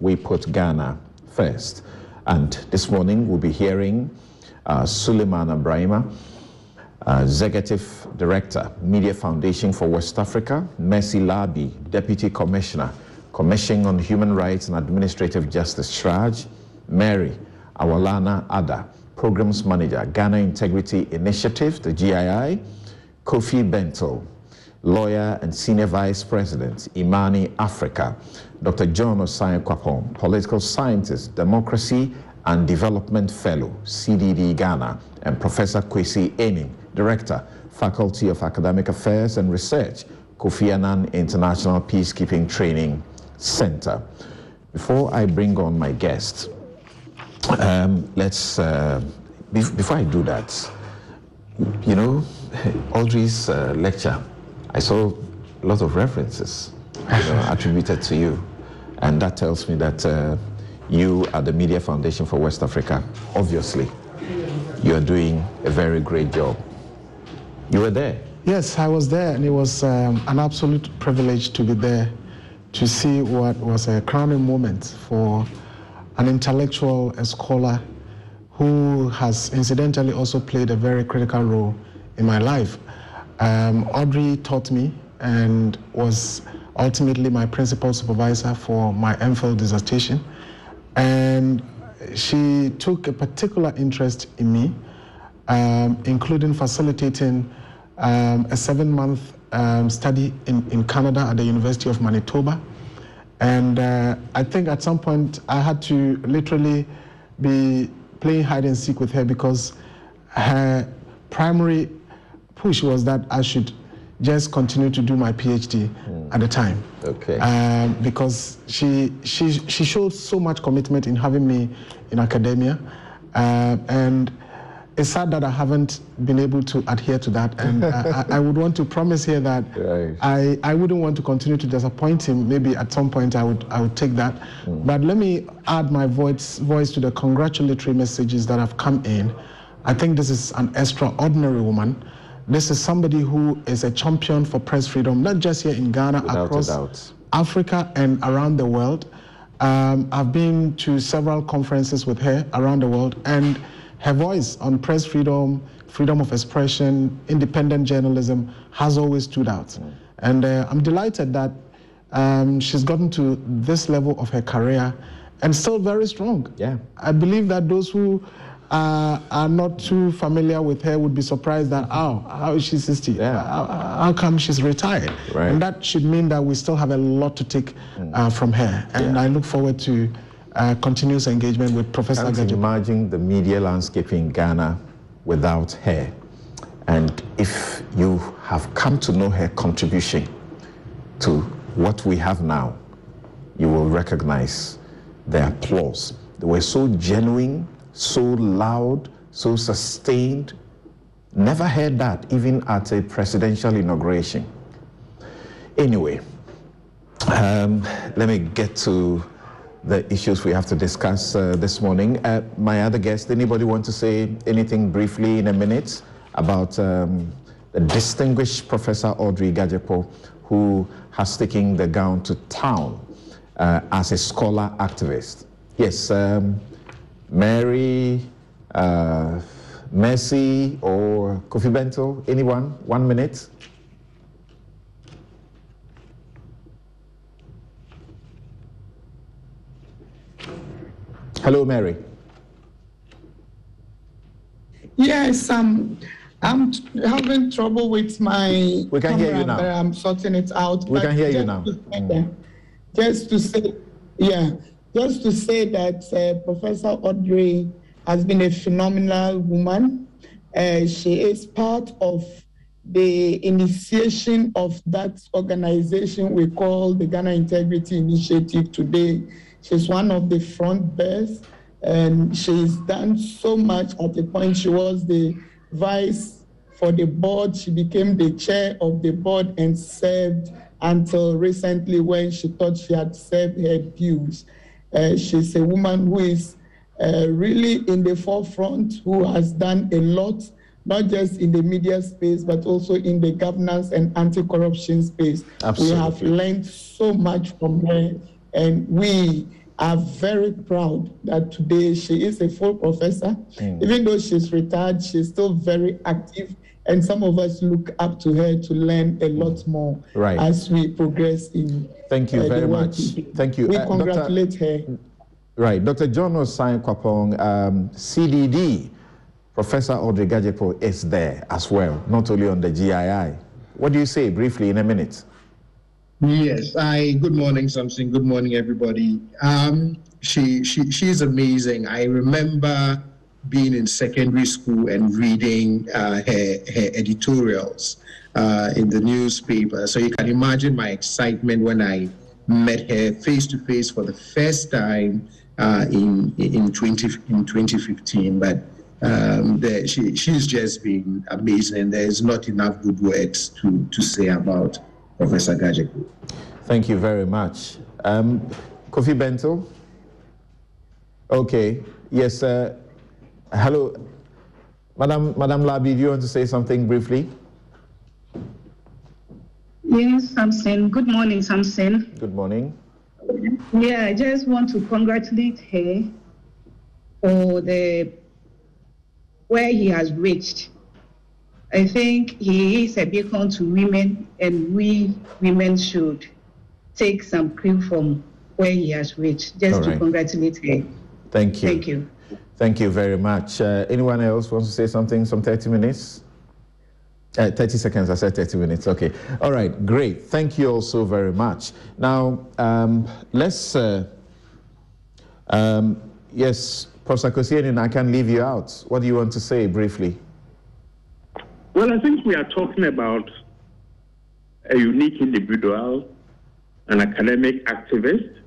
we put Ghana first. And this morning we'll be hearing uh, Sulemana Braimah, uh, Executive Director, Media Foundation for West Africa, Mercy Larbi, Deputy Commissioner, Commission on Human Rights and Administrative Justice, CHRAJ, Mary Awelana Addah, Programs Manager, Ghana Integrity Initiative, the GII, Kofi Bentil, lawyer and senior vice president, Imani Africa, Dr. John Osae Kwapong, political scientist, democracy and development fellow, CDD Ghana, and Professor Kwesi Aning, director, Faculty of Academic Affairs and Research, Kofi Annan International Peacekeeping Training Center. Before I bring on my guest, um, let's, uh, before I do that, you know, Audrey's uh, lecture I saw a lot of references you know, attributed to you. And that tells me that uh, you are the Media Foundation for West Africa. Obviously, you are doing a very great job. You were there. Yes, I was there, and it was um, an absolute privilege to be there to see what was a crowning moment for an intellectual, a scholar, who has incidentally also played a very critical role in my life. Um, Audrey taught me and was ultimately my principal supervisor for my MPhil dissertation. And she took a particular interest in me, um, including facilitating um, a seven month um, study in, in Canada at the University of Manitoba. And uh, I think at some point I had to literally be playing hide and seek with her because her primary push was that I should just continue to do my PhD mm. at the time. Okay. Um, because she she she showed so much commitment in having me in academia, uh, and it's sad that I haven't been able to adhere to that. And I, I, would want to promise here that right. I, I wouldn't want to continue to disappoint him. Maybe at some point I would I would take that. Mm. But let me add my voice voice to the congratulatory messages that have come in. I think this is an extraordinary woman. This is somebody who is a champion for press freedom, not just here in Ghana, Without across Africa and around the world. Um, I've been to several conferences with her around the world, and her voice on press freedom, freedom of expression, independent journalism has always stood out. Mm. And uh, I'm delighted that um, she's gotten to this level of her career and still very strong. Yeah. I believe that those who uh, are not too familiar with her would be surprised that, oh, how is she 60? Yeah. How, how come she's retired? Right. And that should mean that we still have a lot to take uh, from her. And Yeah. I look forward to uh, continuous engagement with Professor Can't Gadzekpo. imagine the media landscape in Ghana without her. And if you have come to know her contribution to what we have now, you will recognize the applause. They were so genuine, so loud, so sustained. Never heard that, even at a presidential inauguration. Anyway, um, let me get to the issues we have to discuss uh, this morning. Uh, my other guest, anybody want to say anything briefly in a minute about um, the distinguished Professor Audrey Gadzekpo, who has taken the gown to town uh, as a scholar activist? Yes, um, Mary, uh, Mercy, or Kofi Bentil? Anyone? One minute. Hello, Mary. Yes, um, I'm having trouble with my. We can hear you now. I'm sorting it out. We can hear you now. say Mm. Just to say, yeah, just to say that uh, Professor Audrey has been a phenomenal woman. Uh, she is part of the initiation of that organization we call the Ghana Integrity Initiative today. She's one of the front bears and she's done so much at the point she was the vice for the board. She became the chair of the board and served until recently when she thought she had served her dues. Uh, she's a woman who is uh, really in the forefront, who has done a lot, not just in the media space, but also in the governance and anti corruption space. We have Absolutely. learned so much from her And we are very proud that today she is a full professor. Mm. Even though she's retired, she's still very active. And some of us look up to her to learn a lot more right. as we progress in. Thank you uh, very much. Thank you. We uh, congratulate Dr. her. Right. Dr. John Osae Kwapong, um, CDD, Professor Audrey Gadzekpo is there as well, not only on the GII. What do you say briefly in a minute? Yes. I. Good morning, Samson. Good morning, everybody. Um, she she she's amazing. I remember being in secondary school and reading uh, her her editorials uh, in the newspaper. So you can imagine my excitement when I met her face to face for the first time uh, in in 20 in 2015. But um, the, she she's just been amazing. There's not enough good words to to say about Professor Gadzekpo. Thank you very much. Um, Kofi Bentil? Okay. Yes, uh, hello. Madam, Madam Larbi, do you want to say something briefly? Yes, Samson. Good morning, Samson. Good morning. Yeah, I just want to congratulate her for the where he has reached I think he is a beacon to women, and we women should take some clue from where he has reached, just to congratulate him. Thank you. Thank you. Thank you very much. Uh, anyone else wants to say something? Some 30 minutes? Uh, 30 seconds, I said 30 minutes. Okay. All right, great. Thank you all so very much. Now, um, let's, uh, um, yes, Professor Kwesi Aning, I can leave you out. What do you want to say briefly? Well, I think we are talking about a unique individual, an academic activist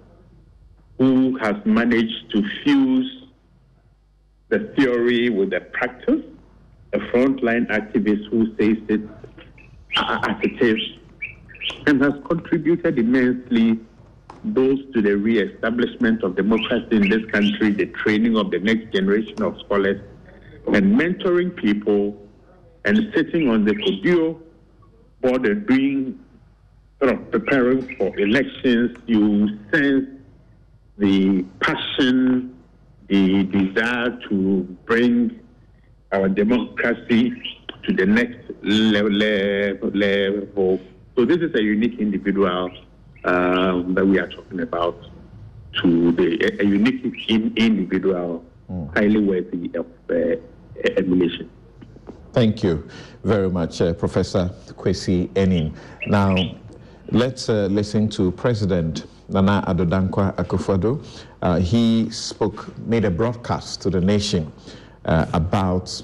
who has managed to fuse the theory with the practice, a frontline activist who says it uh, uh, as it is, and has contributed immensely both to the re-establishment of democracy in this country, the training of the next generation of scholars, and mentoring people and sitting on the CODEO board and being sort of preparing for elections, you sense the passion, the desire to bring our democracy to the next level. level. So this is a unique individual um, that we are talking about. To the a, a unique individual, mm. highly worthy of uh, emulation. Thank you very much, uh, Professor Kwesi Aning. Now, let's uh, listen to President Nana Addo Dankwa Akufo-Addo. Uh, he spoke, made a broadcast to the nation uh, about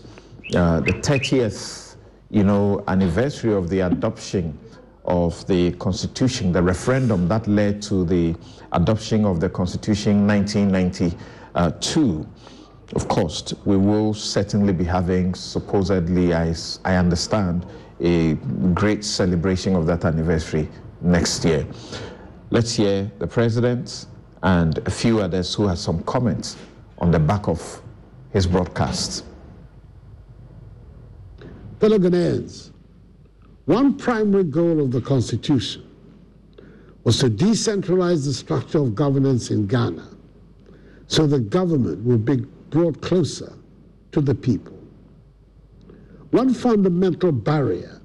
uh, the 30th, you know, anniversary of the adoption of the Constitution, the referendum that led to the adoption of the Constitution 1992 of course, we will certainly be having, supposedly, I, I understand, a great celebration of that anniversary next year. Let's hear the president and a few others who have some comments on the back of his broadcast. Fellow Ghanaians, one primary goal of the Constitution was to decentralize the structure of governance in Ghana so the government would be brought closer to the people. One fundamental barrier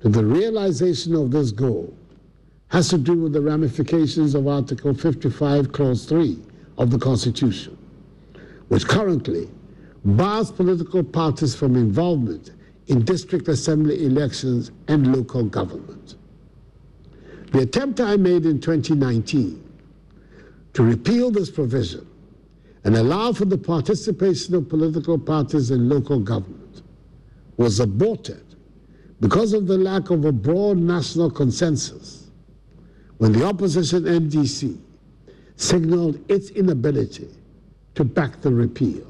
to the realization of this goal has to do with the ramifications of Article 55, Clause 3 of the Constitution, which currently bars political parties from involvement in district assembly elections and local government. The attempt I made in 2019 to repeal this provision and allow for the participation of political parties in local government was aborted because of the lack of a broad national consensus when the opposition NDC signaled its inability to back the repeal.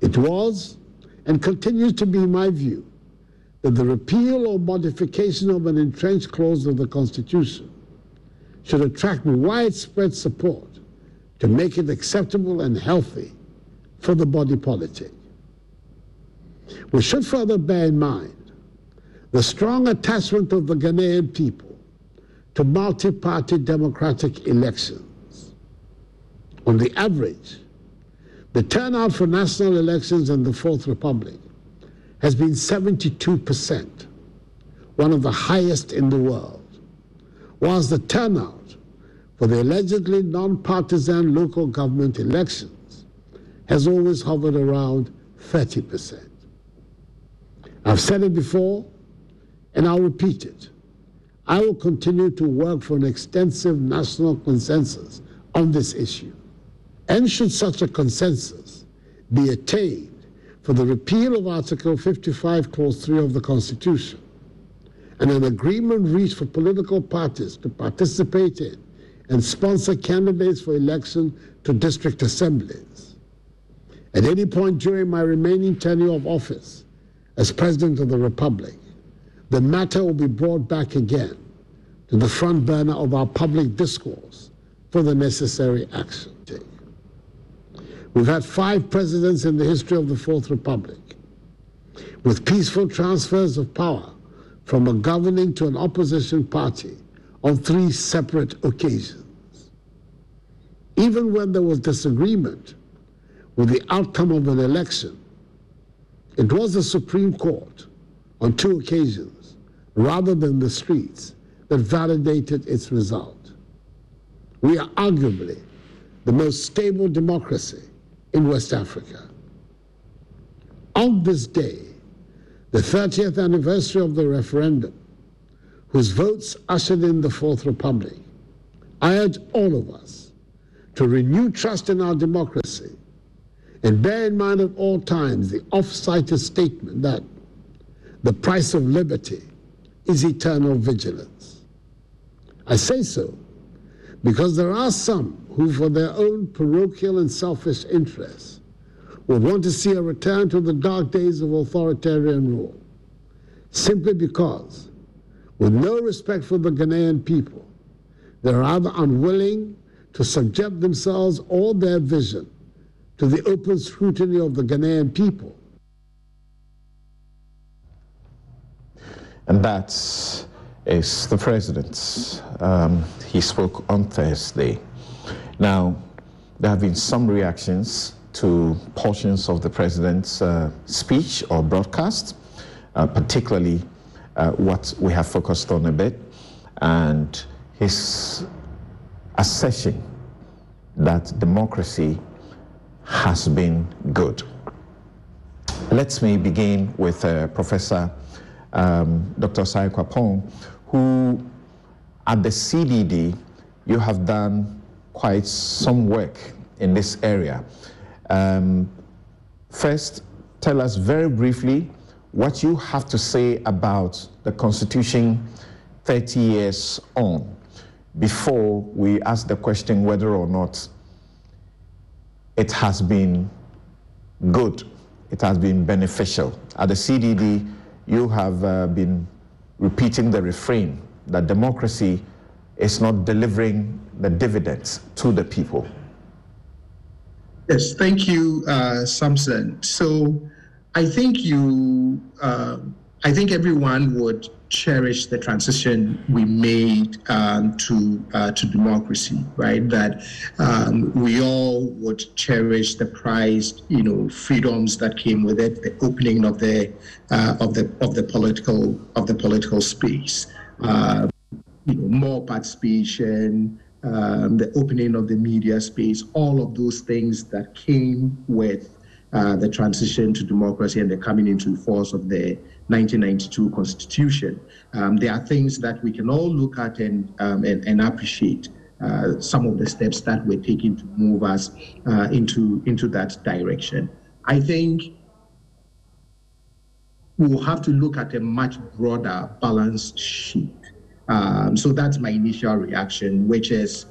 It was and continues to be my view that the repeal or modification of an entrenched clause of the Constitution should attract widespread support to make it acceptable and healthy for the body politic. We should further bear in mind the strong attachment of the Ghanaian people to multi party democratic elections. On the average, the turnout for national elections in the Fourth Republic has been 72%, one of the highest in the world, whilst the turnout for the allegedly non-partisan local government elections has always hovered around 30%. I've said it before, and I'll repeat it. I will continue to work for an extensive national consensus on this issue. And should such a consensus be attained, for the repeal of Article 55, Clause 3 of the Constitution, and an agreement reached for political parties to participate in and sponsor candidates for election to district assemblies. At any point during my remaining tenure of office as President of the Republic, the matter will be brought back again to the front burner of our public discourse for the necessary action. We've had five presidents in the history of the Fourth Republic with peaceful transfers of power from a governing to an opposition party on three separate occasions. Even when there was disagreement with the outcome of an election, it was the Supreme Court on two occasions, rather than the streets, that validated its result. We are arguably the most stable democracy in West Africa. On this day, the 30th anniversary of the referendum, whose votes ushered in the Fourth Republic, I urge all of us to renew trust in our democracy and bear in mind at all times the oft-cited statement that the price of liberty is eternal vigilance. I say so because there are some who, for their own parochial and selfish interests, would want to see a return to the dark days of authoritarian rule, simply because, with no respect for the Ghanaian people, they are either unwilling to subject themselves or their vision to the open scrutiny of the Ghanaian people. And that is the president. Um, he spoke on Thursday. Now, there have been some reactions to portions of the president's uh, speech or broadcast, uh, particularly uh, what we have focused on a bit, and his assertion that democracy has been good. Let me begin with uh, Professor um, Dr. Osae Kwapong, who at the CDD you have done quite some work in this area. Um, first, tell us very briefly what you have to say about the Constitution 30 years on before we ask the question whether or not it has been good, it has been beneficial. At the CDD, you have uh, been repeating the refrain that democracy is not delivering the dividends to the people. Yes, thank you, uh, Samson. So I think you, uh, I think everyone would cherish the transition we made um, to uh, to democracy, right? That um, we all would cherish the prized, you know, freedoms that came with it, the opening of the uh, of the of the political of the political space, uh, you know, more participation. Um, the opening of the media space, all of those things that came with uh, the transition to democracy and the coming into force of the 1992 Constitution. Um, there are things that we can all look at and, um, and, and, appreciate. Uh, some of the steps that we're taking to move us uh, into, into that direction. I think we'll have to look at a much broader balance sheet. Um, so that's my initial reaction, which is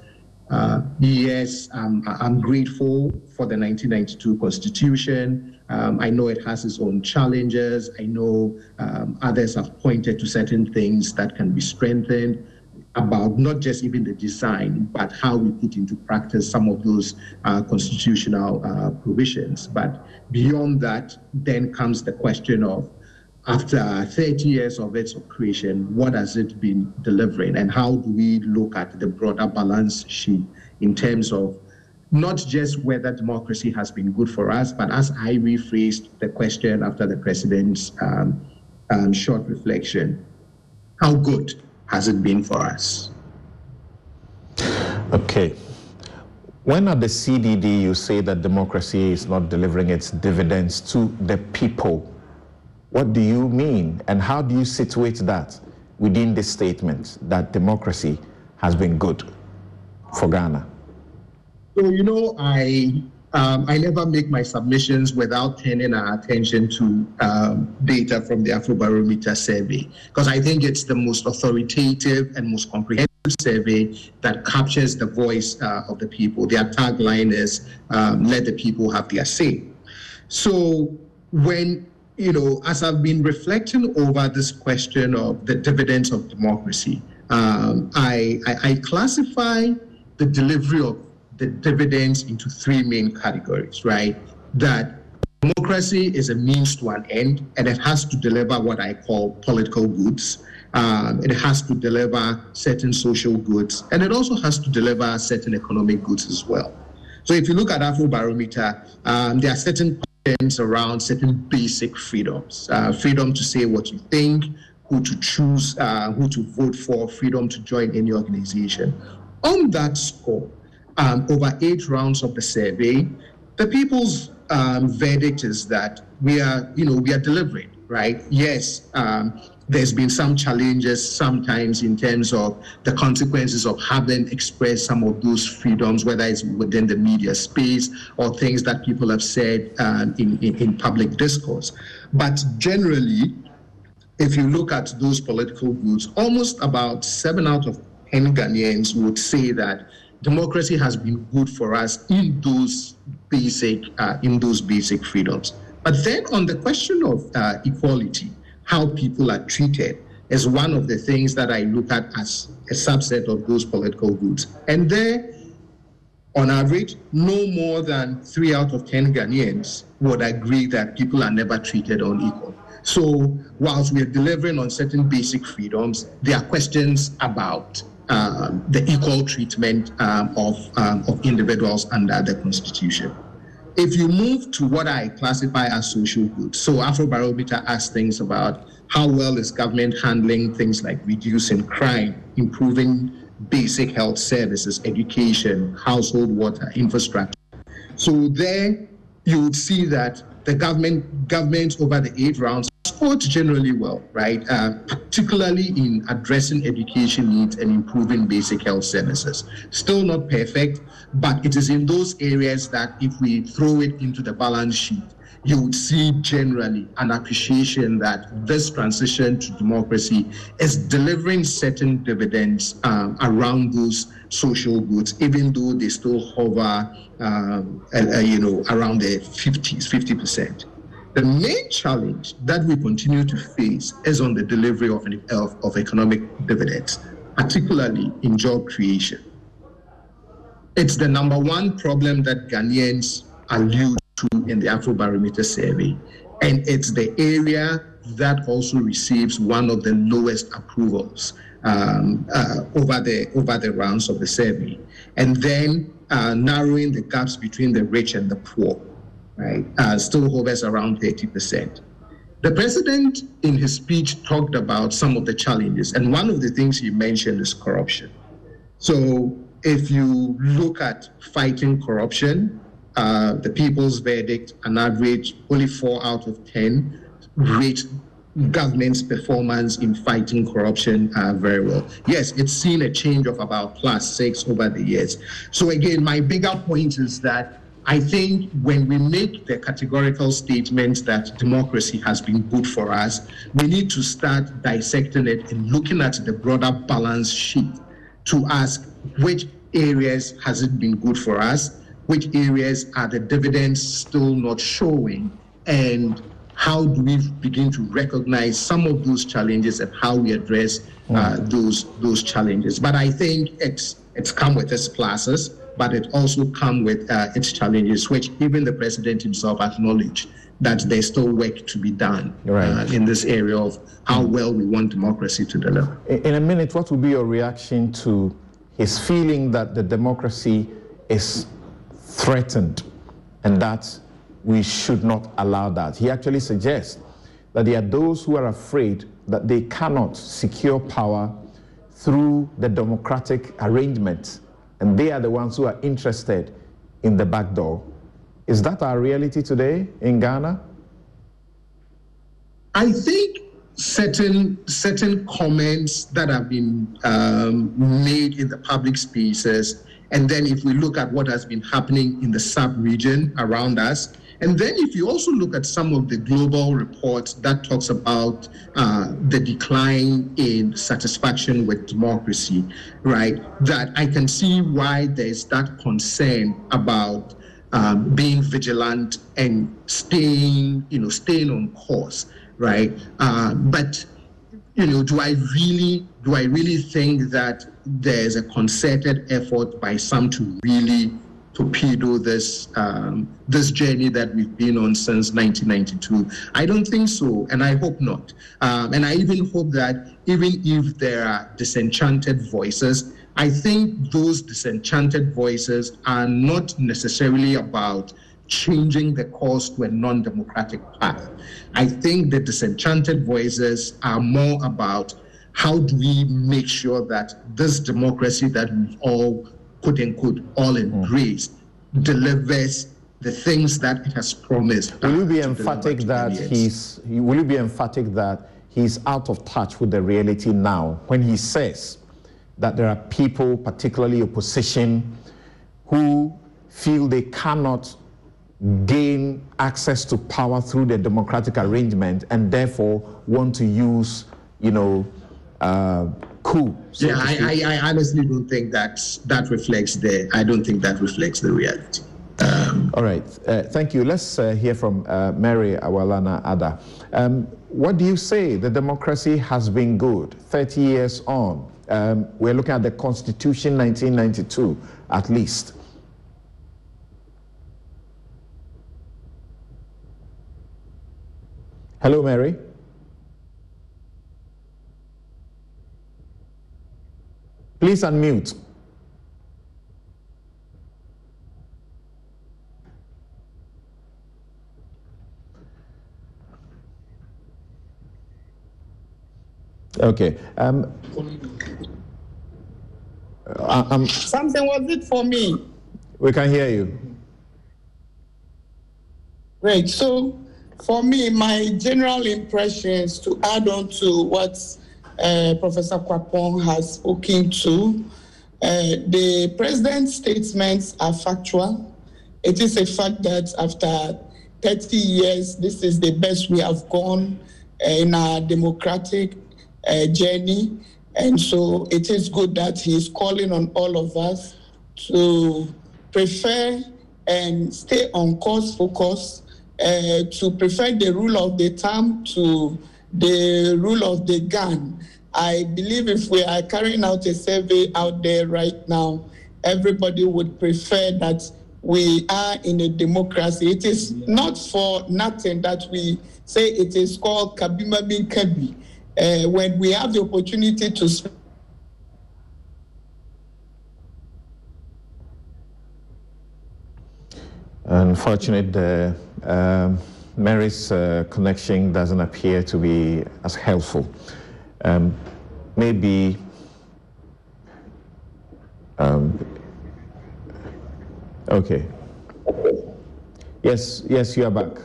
uh, yes, um, I'm grateful for the 1992 Constitution. Um, I know it has its own challenges. I know um, others have pointed to certain things that can be strengthened about not just even the design, but how we put into practice some of those uh, constitutional uh, provisions. But beyond that, then comes the question of after 30 years of its operation, what has it been delivering? And how do we look at the broader balance sheet in terms of not just whether democracy has been good for us, but as I rephrased the question after the president's um, um, short reflection, how good has it been for us? Okay. When at the CDD you say that democracy is not delivering its dividends to the people, what do you mean? And how do you situate that within the statement that democracy has been good for Ghana? So, you know, I um, I never make my submissions without turning our attention to um, data from the Afrobarometer survey, because I think it's the most authoritative and most comprehensive survey that captures the voice uh, of the people. Their tagline is um, let the people have their say. So when you know, as I've been reflecting over this question of the dividends of democracy, um, I, I, I classify the delivery of the dividends into three main categories, right? That democracy is a means to an end, and it has to deliver what I call political goods. Um, it has to deliver certain social goods, and it also has to deliver certain economic goods as well. So if you look at Afrobarometer, um, there are certain patterns around certain basic freedoms. Uh, freedom to say what you think, who to choose, uh, who to vote for, freedom to join any organization. On that score, um, over eight rounds of the survey, the people's um, verdict is that we are, you know, we are delivering, right? Yes, um, there's been some challenges sometimes in terms of the consequences of having expressed some of those freedoms, whether it's within the media space or things that people have said um, in, in, in public discourse. But generally, if you look at those political groups, almost about seven out of 10 Ghanaians would say that democracy has been good for us in those basic uh, in those basic freedoms. But then on the question of uh, equality, how people are treated is one of the things that I look at as a subset of those political goods. And there, on average, no more than three out of 10 Ghanaians would agree that people are never treated unequal. So, whilst we are delivering on certain basic freedoms, there are questions about uh, the equal treatment um, of, um, of individuals under the Constitution. If you move to what I classify as social goods, so Afrobarometer asks things about how well is government handling things like reducing crime, improving basic health services, education, household water, infrastructure. So there you would see that the government government over the eight rounds scored generally well, right? Uh, particularly in addressing education needs and improving basic health services. Still not perfect, but it is in those areas that if we throw it into the balance sheet, you would see generally an appreciation that this transition to democracy is delivering certain dividends um, around those social goods, even though they still hover, um, uh, you know, around the 50s, 50 percent. The main challenge that we continue to face is on the delivery of, of, of economic dividends, particularly in job creation. It's the number one problem that Ghanaians allude in the Afrobarometer survey, and it's the area that also receives one of the lowest approvals um, uh, over the over the rounds of the survey, and then uh, narrowing the gaps between the rich and the poor right, uh, still hovers around 30%. The president, in his speech, talked about some of the challenges, and one of the things he mentioned is corruption. So, if you look at fighting corruption, uh, the people's verdict, an average, only four out of 10 rate government's performance in fighting corruption uh, very well. Yes, it's seen a change of about plus six over the years. So, again, my bigger point is that I think when we make the categorical statement that democracy has been good for us, we need to start dissecting it and looking at the broader balance sheet to ask which areas has it been good for us, which areas are the dividends still not showing, and how do we begin to recognize some of those challenges and how we address uh, those those challenges. But I think it's it's come with its pluses but it also comes with uh, its challenges, which even the president himself acknowledged that there's still work to be done right. uh, in this area of how well we want democracy to deliver. In a minute, what will be your reaction to his feeling that the democracy is threatened and that we should not allow that? He actually suggests that there are those who are afraid that they cannot secure power through the democratic arrangement, and they are the ones who are interested in the back door. Is that our reality today in Ghana? I think certain certain comments that have been um, made in the public spaces, and then if we look at what has been happening in the sub-region around us, and then if you also look at some of the global reports that talks about uh, the decline in satisfaction with democracy, right? That I can see why there's that concern about um, being vigilant and staying, you know, staying on course, right? Uh, but you know, do I really do I really think that there's a concerted effort by some to really torpedo this um, this journey that we've been on since 1992? I don't think so, and I hope not. Um, and I even hope that even if there are disenchanted voices, I think those disenchanted voices are not necessarily about changing the course to a non-democratic path. I think the disenchanted voices are more about how do we make sure that this democracy that we've all quote unquote all embraced mm. delivers the things that it has promised. Will you be emphatic that he's will you be emphatic that he's out of touch with the reality now when he says that there are people, particularly opposition, who feel they cannot gain access to power through the democratic arrangement and therefore want to use, you know, uh, coup. So yeah, I, I, I, honestly don't think that that reflects the. I don't think that reflects the reality. Um, All right, uh, thank you. Let's uh, hear from uh, Mary Awelana Addah. Um, what do you say? The democracy has been good 30 years on. Um, we're looking at the Constitution 1992, at least. Hello, Mary. Please unmute. Okay. Um, uh, um, Something was it for me? We can hear you. Great. So, for me, my general impressions to add on to what uh, Professor Kwapong has spoken to. Uh, the president's statements are factual. It is a fact that after 30 years, this is the best we have gone uh, in our democratic uh, journey. And so it is good that he is calling on all of us to prefer and stay on course focus, uh, to prefer the rule of the thumb to the rule of the gun. I believe if we are carrying out a survey out there right now, everybody would prefer that we are in a democracy. It is not for nothing that we say it is called Kabima bin Kabi. Uh, when we have the opportunity to speak, Unfortunate, uh, Mary's uh, connection doesn't appear to be as helpful. Um, maybe um, okay. Yes, yes, you are back.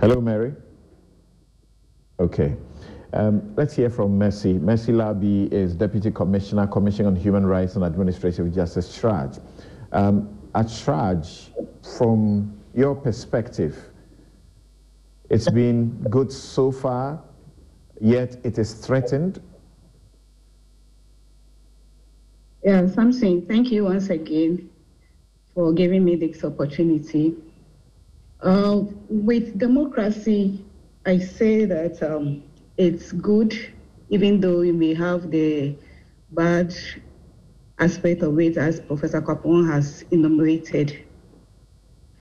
Hello, Mary. Okay. Um, let's hear from Mercy. Mercy Larbi is Deputy Commissioner, Commission on Human Rights and Administrative Justice, CHRAJ. Um, at CHRAJ, from your perspective, it's been good so far, yet it is threatened. Yeah, Samson, thank you once again for giving me this opportunity. Uh, with democracy, I say that um, it's good, even though you may have the bad aspect of it, as Professor Kwapong has enumerated.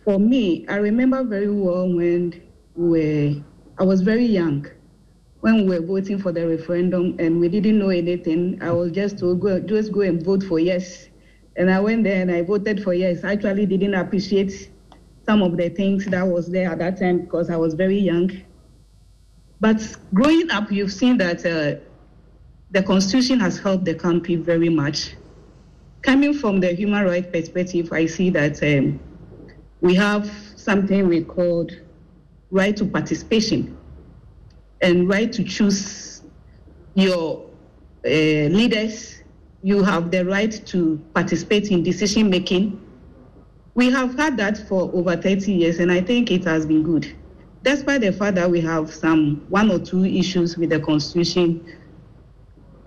For me, I remember very well when we I was very young when we were voting for the referendum and we didn't know anything. I was just to go, just go and vote for yes. And I went there and I voted for yes. I actually didn't appreciate some of the things that was there at that time because I was very young. But growing up, you've seen that uh, the Constitution has helped the country very much. Coming from the human rights perspective, I see that um, we have something we called right to participation and right to choose your uh, leaders. You have the right to participate in decision making. We have had that for over 30 years, and I think it has been good. Despite the fact that we have some one or two issues with the Constitution,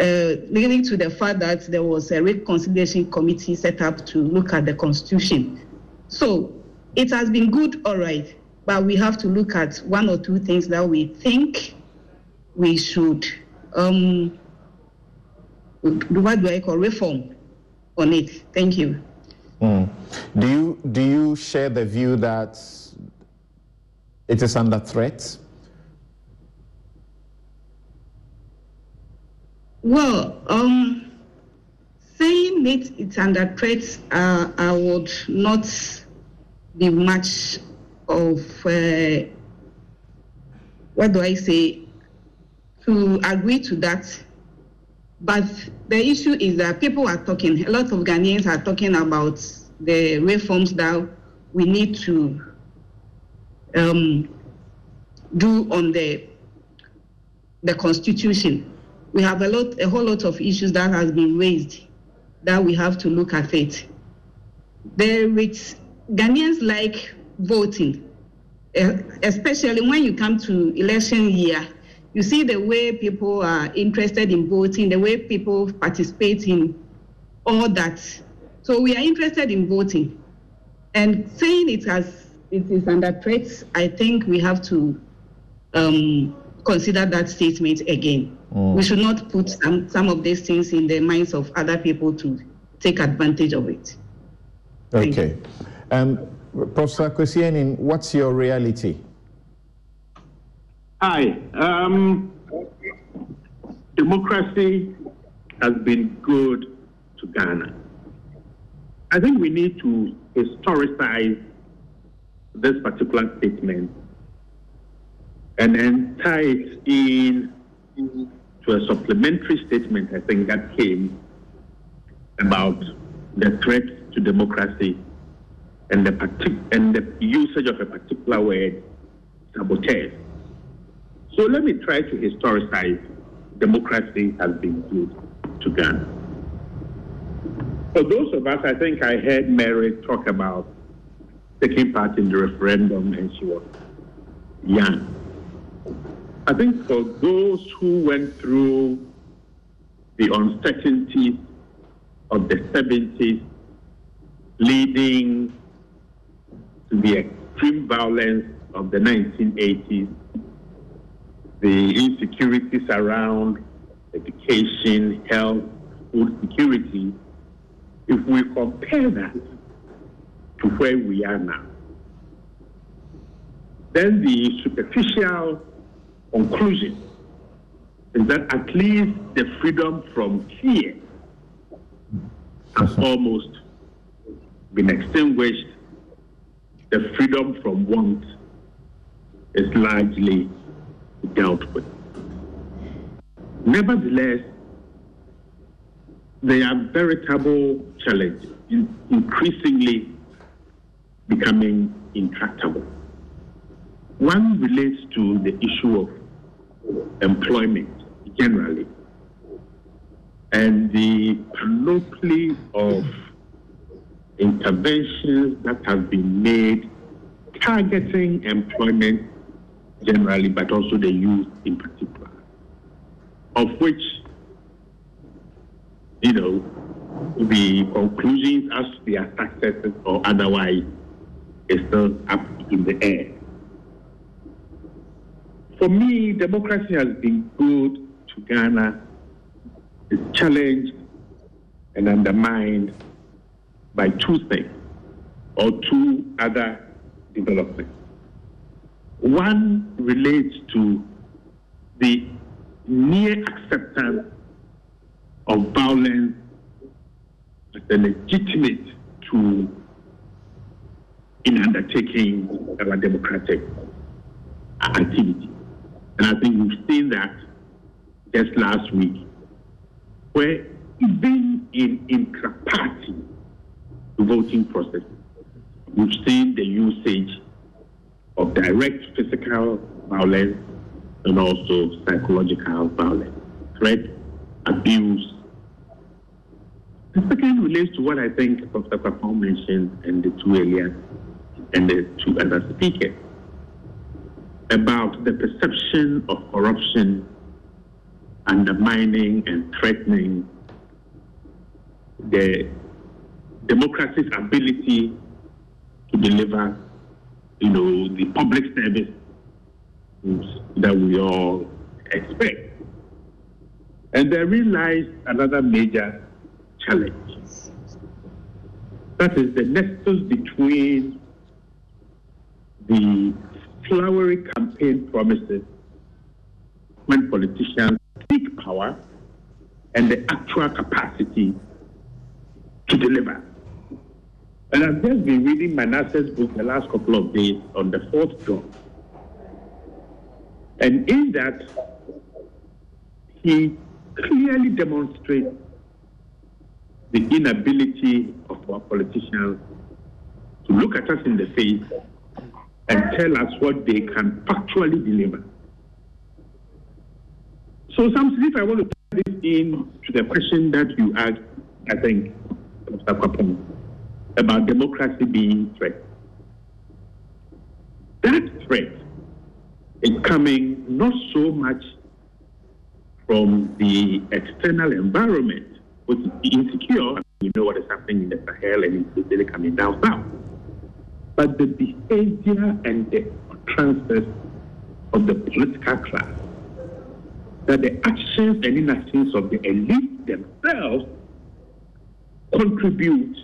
uh, leading to the fact that there was a reconciliation committee set up to look at the Constitution. So it has been good, all right, but we have to look at one or two things that we think we should, um, what do I call reform on it? Thank you. Mm. Do you do you share the view that it is under threat? Well, um, saying it it's under threat, uh, I would not be much of uh, what do I say to agree to that. But the issue is that people are talking, a lot of Ghanaians are talking about the reforms that we need to um, do on the the constitution. We have a lot, a whole lot of issues that has been raised that we have to look at it. There is Ghanaians like voting, especially when you come to election year you see the way people are interested in voting, the way people participate in all that. So we are interested in voting. And saying it as it is under threat, I think we have to um, consider that statement again. Mm. We should not put some, some of these things in the minds of other people to take advantage of it. Okay. Um, Professor Kwesi what's your reality? Hi. Um, democracy has been good to Ghana. I think we need to historicize this particular statement and then tie it in to a supplementary statement, I think, that came about the threat to democracy and the, partic- and the usage of a particular word, sabotage. So let me try to historicize democracy has been good to Ghana. For those of us, I think I heard Mary talk about taking part in the referendum and she was young. I think for those who went through the uncertainty of the 70s leading the extreme violence of the 1980s the insecurities around education, health, food security, if we compare that to where we are now, then the superficial conclusion is that at least the freedom from fear has almost been extinguished. The freedom from want is largely dealt with. Nevertheless, they are veritable challenges, increasingly becoming intractable. One relates to the issue of employment generally and the panoply of interventions that have been made targeting employment generally, but also the youth in particular, of which, you know, the conclusions as to their successes or otherwise is still up in the air. For me, democracy has been good to Ghana. It's challenged and undermined by two things or two other developments. One relates to the near acceptance of violence as a legitimate tool in undertaking our democratic activity. And I think we've seen that just last week, where even in intra-party voting process, we've seen the usage of direct physical violence and also psychological violence, threat, abuse. The second relates to what I think Professor Kwapong mentioned and the two earlier and the two other speakers about the perception of corruption undermining and threatening the democracy's ability to deliver, you know, the public service that we all expect. And therein lies another major challenge. That is the nexus between the flowery campaign promises when politicians seek power and the actual capacity to deliver. And I've just been reading Manasseh's book the last couple of days on the fourth dawn. And in that, he clearly demonstrates the inability of our politicians to look at us in the face and tell us what they can actually deliver. So, Samson, if I want to put this in to the question that you asked, I think, Mr. Kwapong, about democracy being threatened. That threat is coming not so much from the external environment, which is insecure. You know what is happening in the Sahel and it's really coming down south. But the behavior and the transfers of the political class, that the actions and inactions of the elite themselves contribute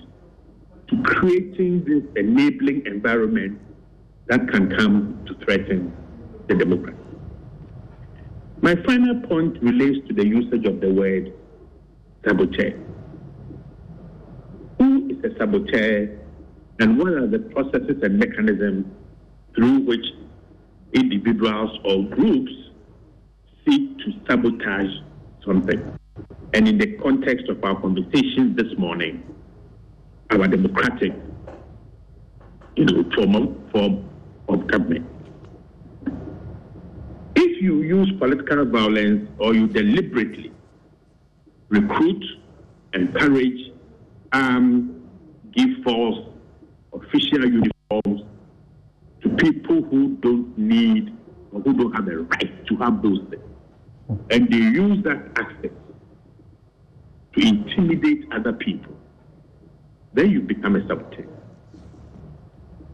creating this enabling environment that can come to threaten the democracy. My final point relates to the usage of the word saboteur. Who is a saboteur and what are the processes and mechanisms through which individuals or groups seek to sabotage something? And in the context of our conversation this morning, our democratic you know, form, form of government. If you use political violence or you deliberately recruit, encourage, um, give false official uniforms to people who don't need or who don't have the right to have those things, and they use that access to intimidate other people, then you become a saboteur.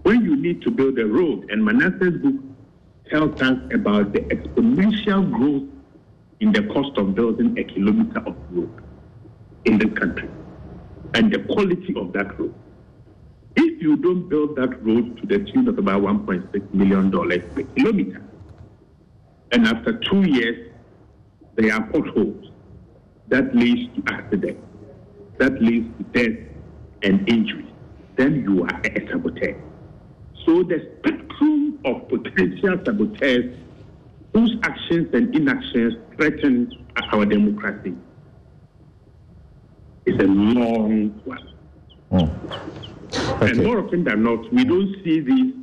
When you need to build a road, and Manasseh's book tells us about the exponential growth in the cost of building a kilometer of road in the country and the quality of that road. If you don't build that road to the tune of about $1.6 million per kilometer, and after two years, there are potholes, that leads to accidents, that leads to death and injury, then you are a saboteur. So the spectrum of potential saboteurs whose actions and inactions threaten our democracy is a long one. Mm. Okay. And more often than not, we don't see these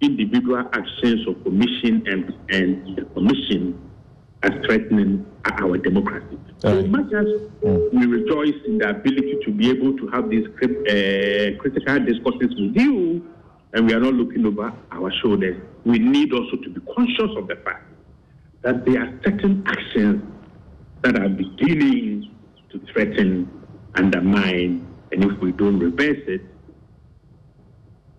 individual actions of commission and, and the commission as threatening our democracy. So Right. much as we rejoice in the ability to be able to have these uh, critical discussions with you, and we are not looking over our shoulders, we need also to be conscious of the fact that there are certain actions that are beginning to threaten, undermine, and if we don't reverse it,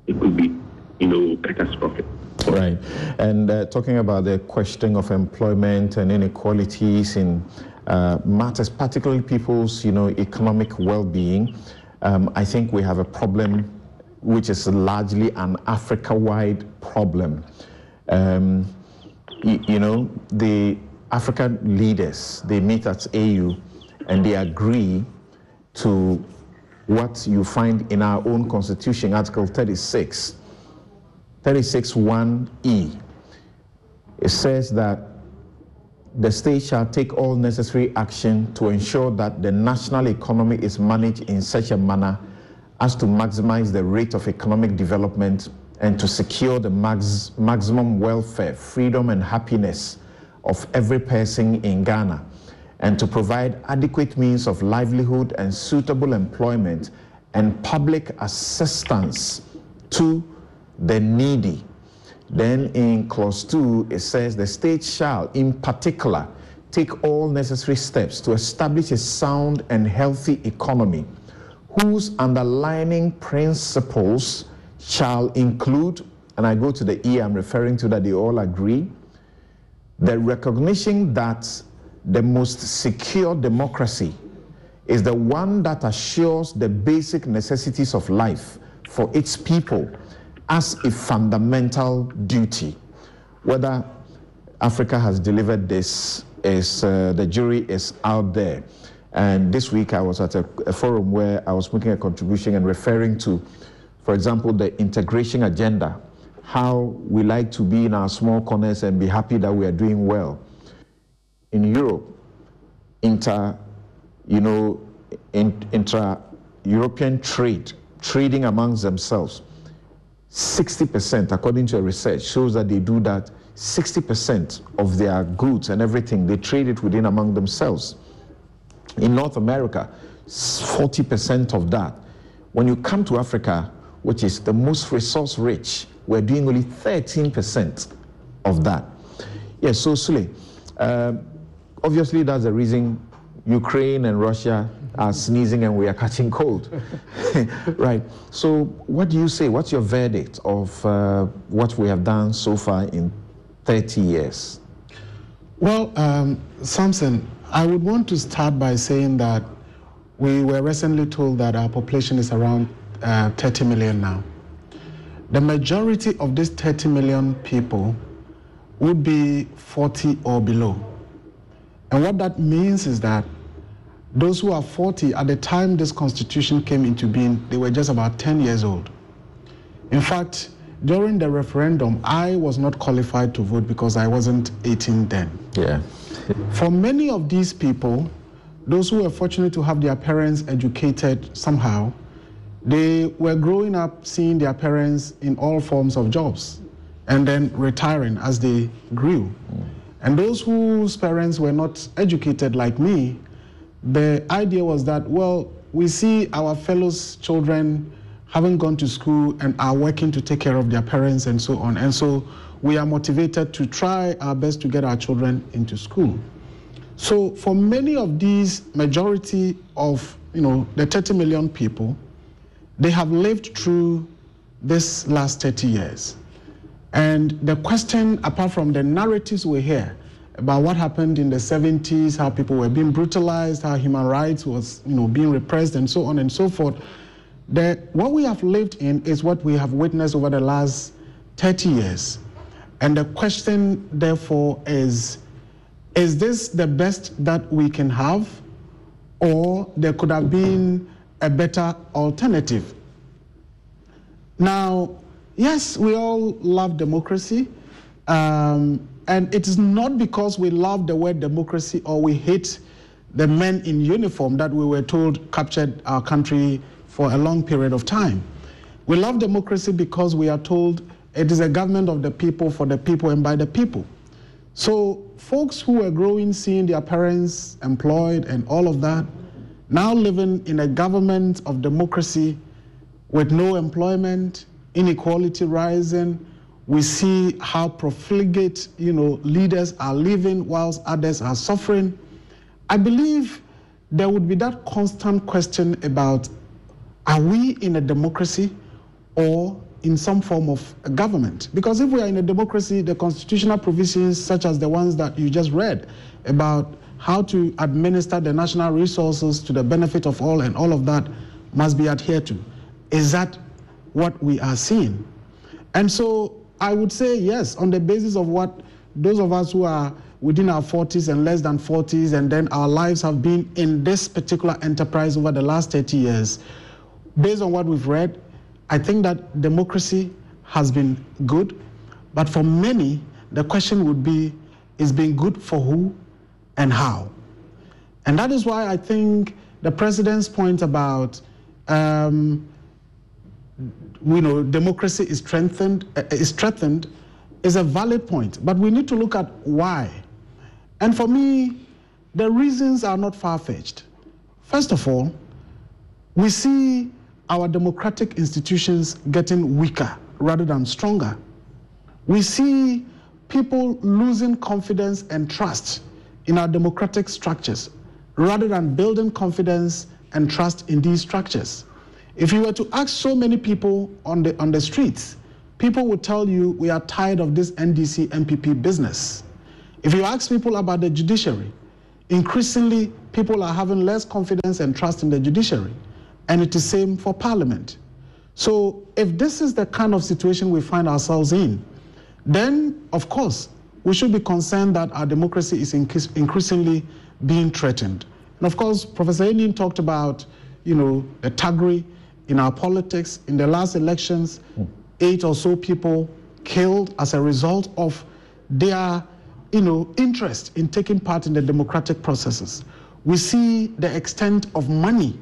it could be, you know, catastrophic. Right. And uh, talking about the question of employment and inequalities in uh, matters, particularly people's, you know, economic well-being. Um, I think we have a problem which is largely an Africa-wide problem. Um, you, know, the African leaders, they meet at AU and they agree to what you find in our own constitution, Article 36, 36.1e. It says that the state shall take all necessary action to ensure that the national economy is managed in such a manner as to maximize the rate of economic development and to secure the max, maximum welfare, freedom, and happiness of every person in Ghana and to provide adequate means of livelihood and suitable employment and public assistance to the needy. Then in clause 2, it says the state shall, in particular, take all necessary steps to establish a sound and healthy economy whose underlining principles shall include, and I go to the E I'm referring to that they all agree, the recognition that the most secure democracy is the one that assures the basic necessities of life for its people as a fundamental duty. Whether Africa has delivered this is uh, the jury is out there. And this week I was at a, a forum where I was making a contribution and referring to, for example, the integration agenda, how we like to be in our small corners and be happy that we are doing well in Europe, inter, you know, in, intra-European trade, trading amongst themselves, 60%, according to a research, shows that they do that 60% of their goods and everything, they trade it within among themselves. In North America, 40% of that. When you come to Africa, which is the most resource rich, we're doing only 13% of that. Yes, so Sule, uh, obviously that's the reason Ukraine and Russia are sneezing and we are catching cold. right. So, what do you say? What's your verdict of uh, what we have done so far in 30 years? Well, um, Samson, I would want to start by saying that we were recently told that our population is around uh, 30 million now. The majority of these 30 million people would be 40 or below. And what that means is that those who are 40, at the time this constitution came into being, they were just about 10 years old. In fact, during the referendum, I was not qualified to vote because I wasn't 18 then. Yeah. For many of these people, those who were fortunate to have their parents educated somehow, they were growing up seeing their parents in all forms of jobs and then retiring as they grew. Mm. And those whose parents were not educated like me, the idea was that, well, we see our fellows' children haven't gone to school and are working to take care of their parents and so on. And so we are motivated to try our best to get our children into school. So for many of these majority of, you know, the 30 million people, they have lived through this last 30 years. And the question, apart from the narratives we hear about what happened in the 70s, how people were being brutalized, how human rights was, you know, being repressed, and so on and so forth, the, what we have lived in is what we have witnessed over the last 30 years. And the question, therefore, is is this the best that we can have, or there could have been a better alternative? Now, Yes, we all love democracy. Um, and it is not because we love the word democracy or we hate the men in uniform that we were told captured our country for a long period of time. We love democracy because we are told it is a government of the people, for the people, and by the people. So, folks who were growing, seeing their parents employed and all of that, now living in a government of democracy with no employment, inequality rising. We see how profligate, you know, leaders are living whilst others are suffering. I believe there would be that constant question about are we in a democracy or in some form of government? Because if we are in a democracy, the constitutional provisions, such as the ones that you just read about how to administer the national resources to the benefit of all, and all of that must be adhered to. Is that what we are seeing? And so I would say yes, on the basis of what those of us who are within our 40s and less than 40s, and then our lives have been in this particular enterprise over the last 30 years, based on what we've read, I think that democracy has been good. But for many, the question would be is being good for who and how? And that is why I think the president's point about um, you know democracy is strengthened uh, is strengthened is a valid point. But we need to look at why. And for me, the reasons are not far fetched. First of all, we see our democratic institutions getting weaker rather than stronger. We see people losing confidence and trust in our democratic structures rather than building confidence and trust in these structures. If you were to ask so many people on the, on the streets, people would tell you we are tired of this NDC NPP business. If you ask people about the judiciary, increasingly people are having less confidence and trust in the judiciary. And it is same for parliament. So if this is the kind of situation we find ourselves in, then of course we should be concerned that our democracy is increasingly being threatened. And of course, Professor Aning talked about, you know, the thuggery in our politics. In the last elections, mm. eight or so people killed as a result of their, you know, interest in taking part in the democratic processes. We see the extent of money,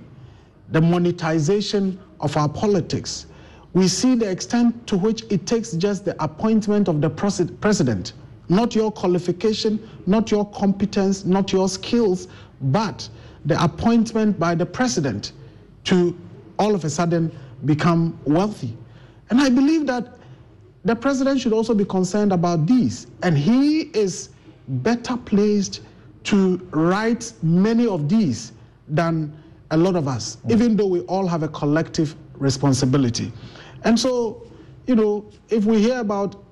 the monetization of our politics. We see the extent to which it takes just the appointment of the president not your qualification, not your competence, not your skills, but the appointment by the president to all of a sudden become wealthy. And I believe that the president should also be concerned about these. And he is better placed to write many of these than a lot of us, mm. even though we all have a collective responsibility. And so, you know, if we hear about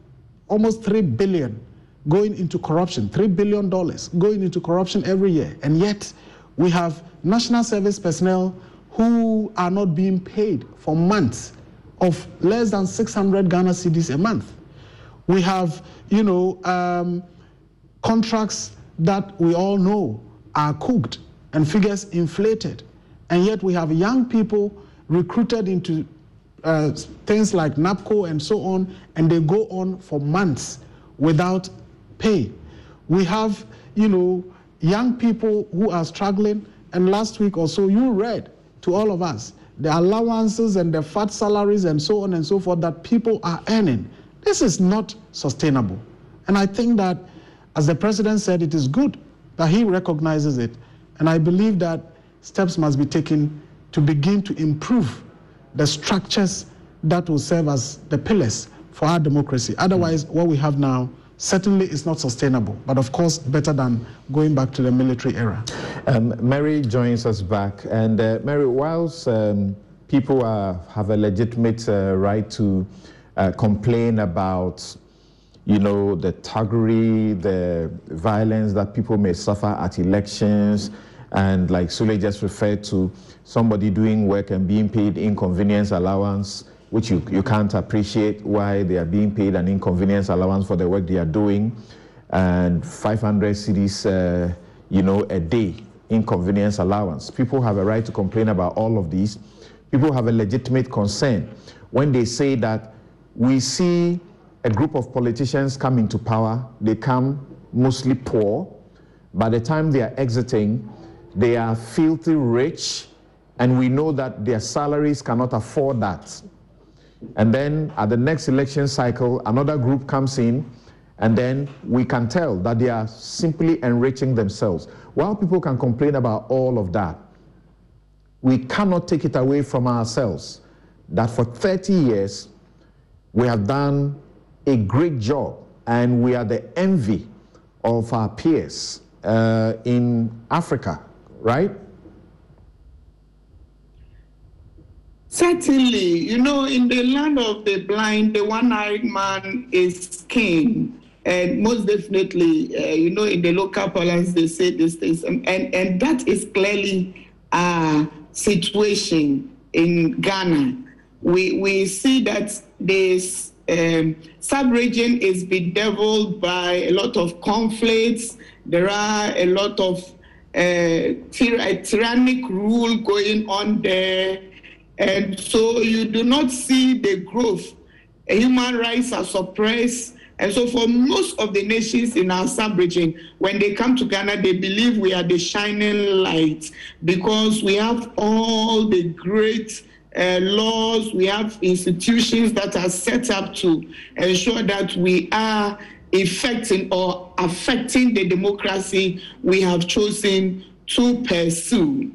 almost 3 billion going into corruption, $3 billion going into corruption every year. And yet, we have national service personnel who are not being paid for months of less than 600 Ghana cedis a month. We have, you know, um, contracts that we all know are cooked and figures inflated. And yet we have young people recruited into uh, things like NABCo and so on, and they go on for months without pay. We have, you know, young people who are struggling, and last week or so you read to all of us the allowances and the fat salaries and so on and so forth that people are earning. This is not sustainable. And I think that, as the president said, it is good that he recognizes it. And I believe that steps must be taken to begin to improve the structures that will serve as the pillars for our democracy. Otherwise, what we have now certainly is not sustainable, but of course better than going back to the military era. Um, Mary joins us back. And uh, Mary, whilst um, people are, have a legitimate uh, right to uh, complain about you know, the thuggery, the violence that people may suffer at elections, and like Sule just referred to, somebody doing work and being paid inconvenience allowance which you, you can't appreciate why they are being paid an inconvenience allowance for the work they are doing, and 500 cedis, uh, you know, a day inconvenience allowance. People have a right to complain about all of these. People have a legitimate concern when they say that we see a group of politicians come into power, they come mostly poor. By the time they are exiting, they are filthy rich, and we know that their salaries cannot afford that. And then at the next election cycle, another group comes in, and then we can tell that they are simply enriching themselves. While people can complain about all of that, we cannot take it away from ourselves that for 30 years we have done a great job and we are the envy of our peers uh, in Africa, right? Certainly, you know, in the land of the blind, the one eyed man is king. And most definitely, uh, you know, in the local parlance, they say these things. And, and, and that is clearly a situation in Ghana. We, we see that this um, sub-region is bedeviled by a lot of conflicts. There are a lot of uh, tyr- tyrannic rule going on there. And so you do not see the growth. Human rights are suppressed. And so, for most of the nations in our sub-region, when they come to Ghana, they believe we are the shining light because we have all the great uh, laws, we have institutions that are set up to ensure that we are affecting or affecting the democracy we have chosen to pursue.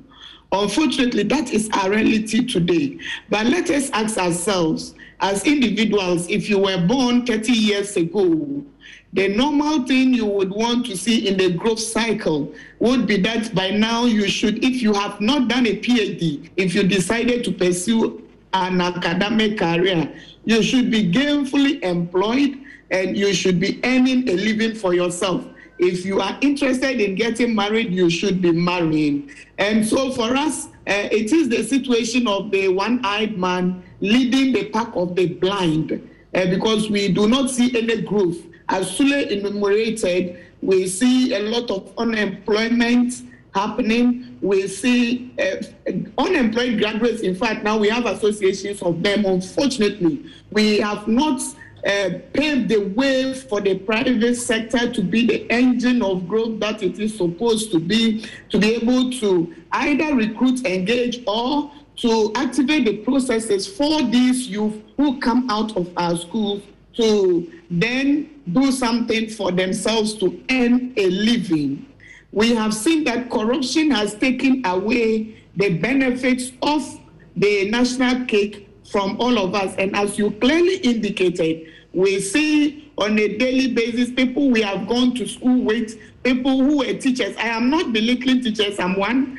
Unfortunately, that is our reality today. But let us ask ourselves, as individuals, if you were born 30 years ago, the normal thing you would want to see in the growth cycle would be that by now you should, if you have not done a PhD, if you decided to pursue an academic career, you should be gainfully employed and you should be earning a living for yourself. If you are interested in getting married, you should be marrying. And so for us, uh, it is the situation of the one eyed man leading the pack of the blind uh, because we do not see any growth. As Sule enumerated, we see a lot of unemployment happening. We see uh, unemployed graduates. In fact, now we have associations of them. Unfortunately, we have not uh, paved the way for the private sector to be the engine of growth that it is supposed to be, to be able to either recruit, engage, or to activate the processes for these youth who come out of our schools to then do something for themselves to earn a living. We have seen that corruption has taken away the benefits of the national cake from all of us. And as you clearly indicated, we see on a daily basis people we have gone to school with, people who were teachers. I am not belittling teachers, I'm one.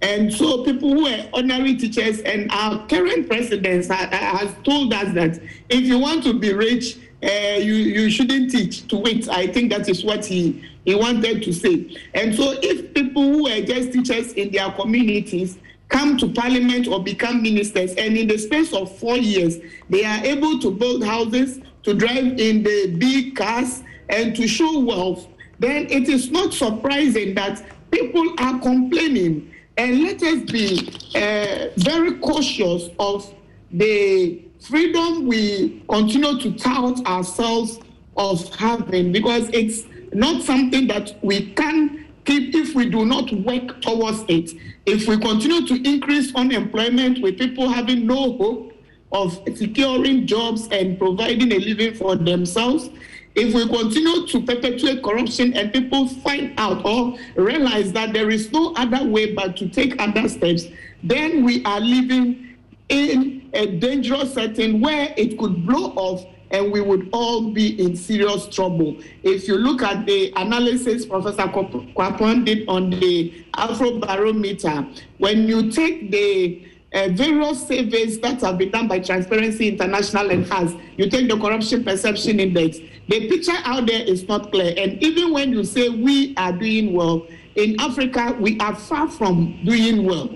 And so people who are honorary teachers and our current president has told us that if you want to be rich, uh, you, you shouldn't teach to wait. I think that is what he, he wanted to say. And so if people who are just teachers in their communities come to parliament or become ministers, and in the space of four years, they are able to build houses, to drive in the big cars, and to show wealth, then it is not surprising that people are complaining and let us be uh, very cautious of the freedom we continue to tout ourselves of having because it's not something that we can keep if we do not work towards it. If we continue to increase unemployment with people having no hope of securing jobs and providing a living for themselves, if we continue to perpetuate corruption and people find out or realize that there is no other way but to take other steps, then we are living in a dangerous setting where it could blow off and we would all be in serious trouble. If you look at the analysis Professor Kwapong did on the Afrobarometer, when you take the uh, various surveys that have been done by Transparency International and has, you take the Corruption Perception Index, the picture out there is not clear. And even when you say we are doing well, in Africa, we are far from doing well.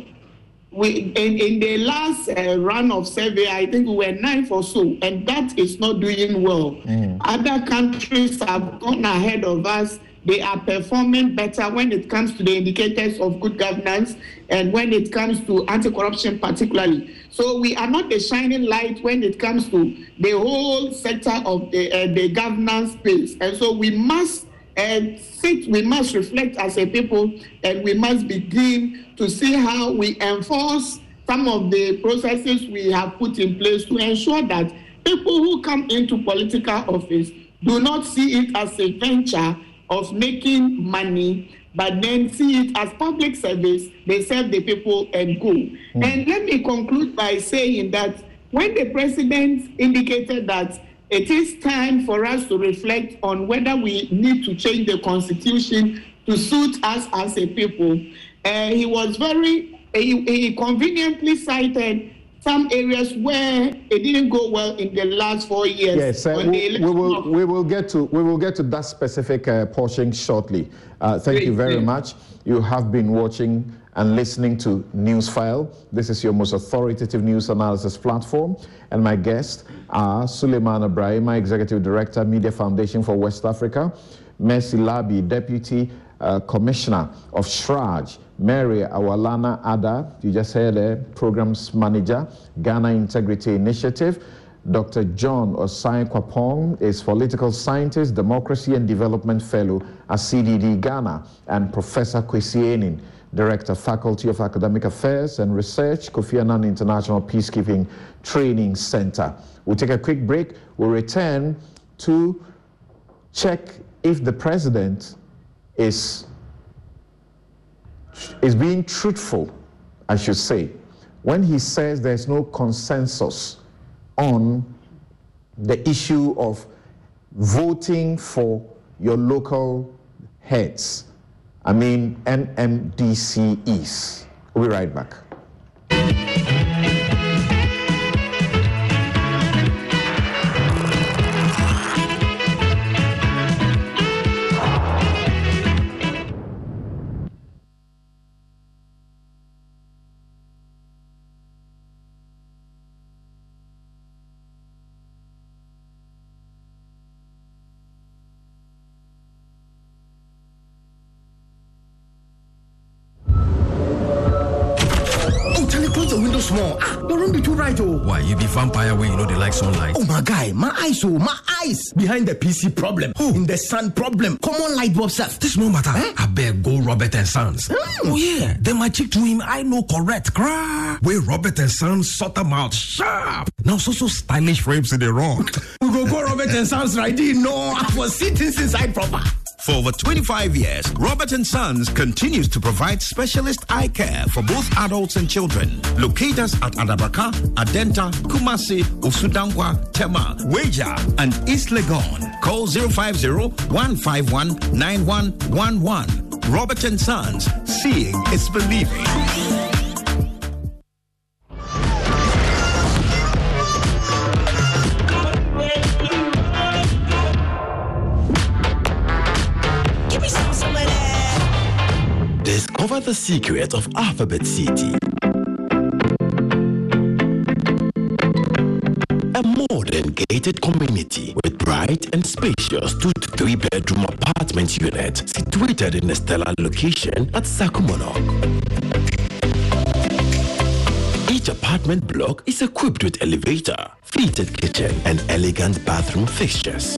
We, in, in the last uh, run of survey, I think we were ninth or so, and that is not doing well. Mm. Other countries have gone ahead of us. They are performing better when it comes to the indicators of good governance and when it comes to anti corruption, particularly. So we are not the shining light when it comes to the whole sector of the, uh, the governance space. And so we must and sit, we must reflect as a people and we must begin to see how we enforce some of the processes we have put in place to ensure that people who come into political office do not see it as a venture of making money, but then see it as public service. They serve the people and go. Mm. And let me conclude by saying that when the president indicated that it is time for us to reflect on whether we need to change the constitution to suit us as a people. Uh, he was very, he, he conveniently cited some areas where it didn't go well in the last four years. Yes, uh, we, we, will we will get to we will get to that specific uh, portion shortly. Uh, thank great, you very much. You have been watching and listening to Newsfile. This is your most authoritative news analysis platform, and my guests are Sulemana Braimah, Executive Director, Media Foundation for West Africa, Mercy Larbi, Deputy uh, Commissioner of CHRAJ, Mary Awelana Addah, you just heard a Programs Manager, Ghana Integrity Initiative. Dr. John Osae Kwapong is political scientist, democracy and development fellow at CDD Ghana, and Professor Kwesi Aning, Director, Faculty of Academic Affairs and Research, Kofi Annan International Peacekeeping Training Center. We'll take a quick break. We'll return to check if the president is, is being truthful, I should say, when he says there's no consensus on the issue of voting for your local heads. I mean, MMDCEs. We'll be right back. Eyes, oh, my eyes. Behind the PC problem, oh. in the sun problem, common light bulb stuff. This no matter. Eh? I beg go Robert and Sons. Mm. Oh yeah, then my chick to him, I know correct. Cry. Where Robert and Sons sort them out sharp. Now so so stylish frames in the wrong. we go go Robert and Sons right No, I was sitting inside proper. For over 25 years, Robert & Sons continues to provide specialist eye care for both adults and children. Locate us at Adabraka, Adenta, Kumasi, Osudangwa, Tema, Weja, and East Legon. Call 050-151-9111. Robert & Sons, seeing is believing. Discover the secret of Alphabet City. A modern gated community with bright and spacious two to three bedroom apartment unit situated in a stellar location at Sakumonok. Each apartment block is equipped with elevator, fitted kitchen, and elegant bathroom fixtures.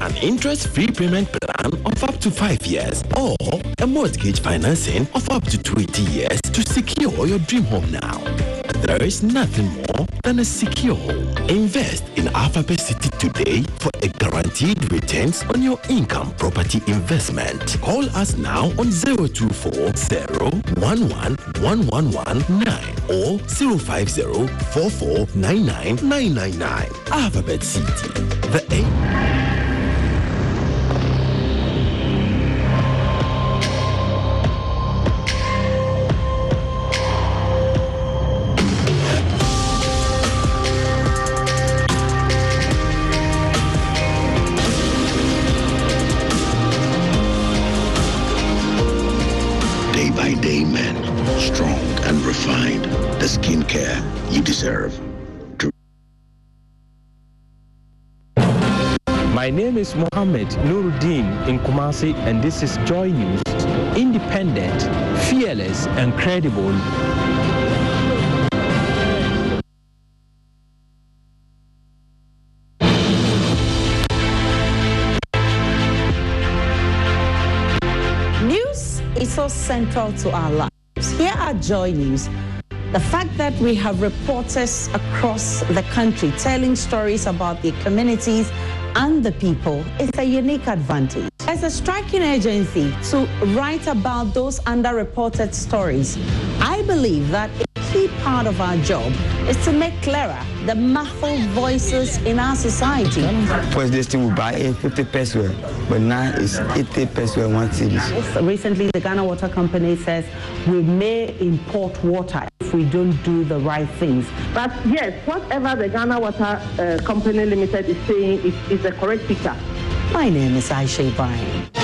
An interest-free payment plan of up to 5 years or a mortgage financing of up to 20 years to secure your dream home now. There is nothing more than a secure home. Invest in Alphabet City today for a guaranteed returns on your income property investment. Call us now on 024 or 050 Alphabet City. The A. My name is Mohammed Nuruddin in Kumasi, and this is Joy News. Independent, fearless, and credible. News is so central to our lives. Here are Joy News. The fact that we have reporters across the country telling stories about the communities and the people is a unique advantage. As a striking agency to write about those underreported stories, I believe that key part of our job is to make clearer the muffled voices in our society. First, this thing will buy 50 pesewas, but now it's 80 pesewas one series. Recently, the Ghana Water Company says we may import water if we don't do the right things. But yes, whatever the Ghana Water uh, Company Limited is saying is, is the correct picture. My name is Aisha Ibrahim.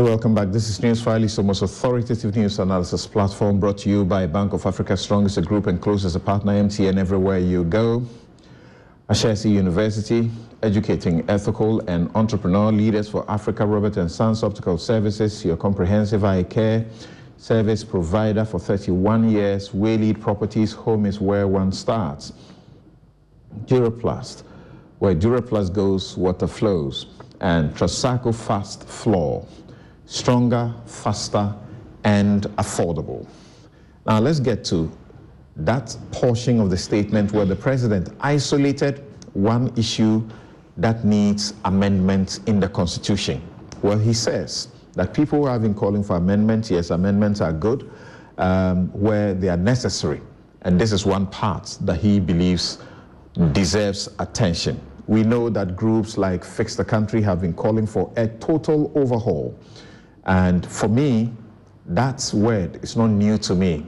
You're welcome back. This is News File, the most authoritative news analysis platform brought to you by Bank of Africa Strongest group and closest partner, MTN, everywhere you go. Ashesi University, educating ethical and entrepreneurial leaders for Africa, Robert and Sons Optical Services, your comprehensive eye care service provider for 31 years. Waylead Properties, home is where one starts. Duraplast, where Duraplast goes, water flows. And Trasacco Fast Floor, stronger, faster, and affordable. Now let's get to that portion of the statement where the president isolated one issue that needs amendments in the Constitution. Well, he says that people have been calling for amendments. Yes, amendments are good um, where they are necessary. And this is one part that he believes deserves attention. We know that groups like Fix the Country have been calling for a total overhaul and for me, that word is not new to me.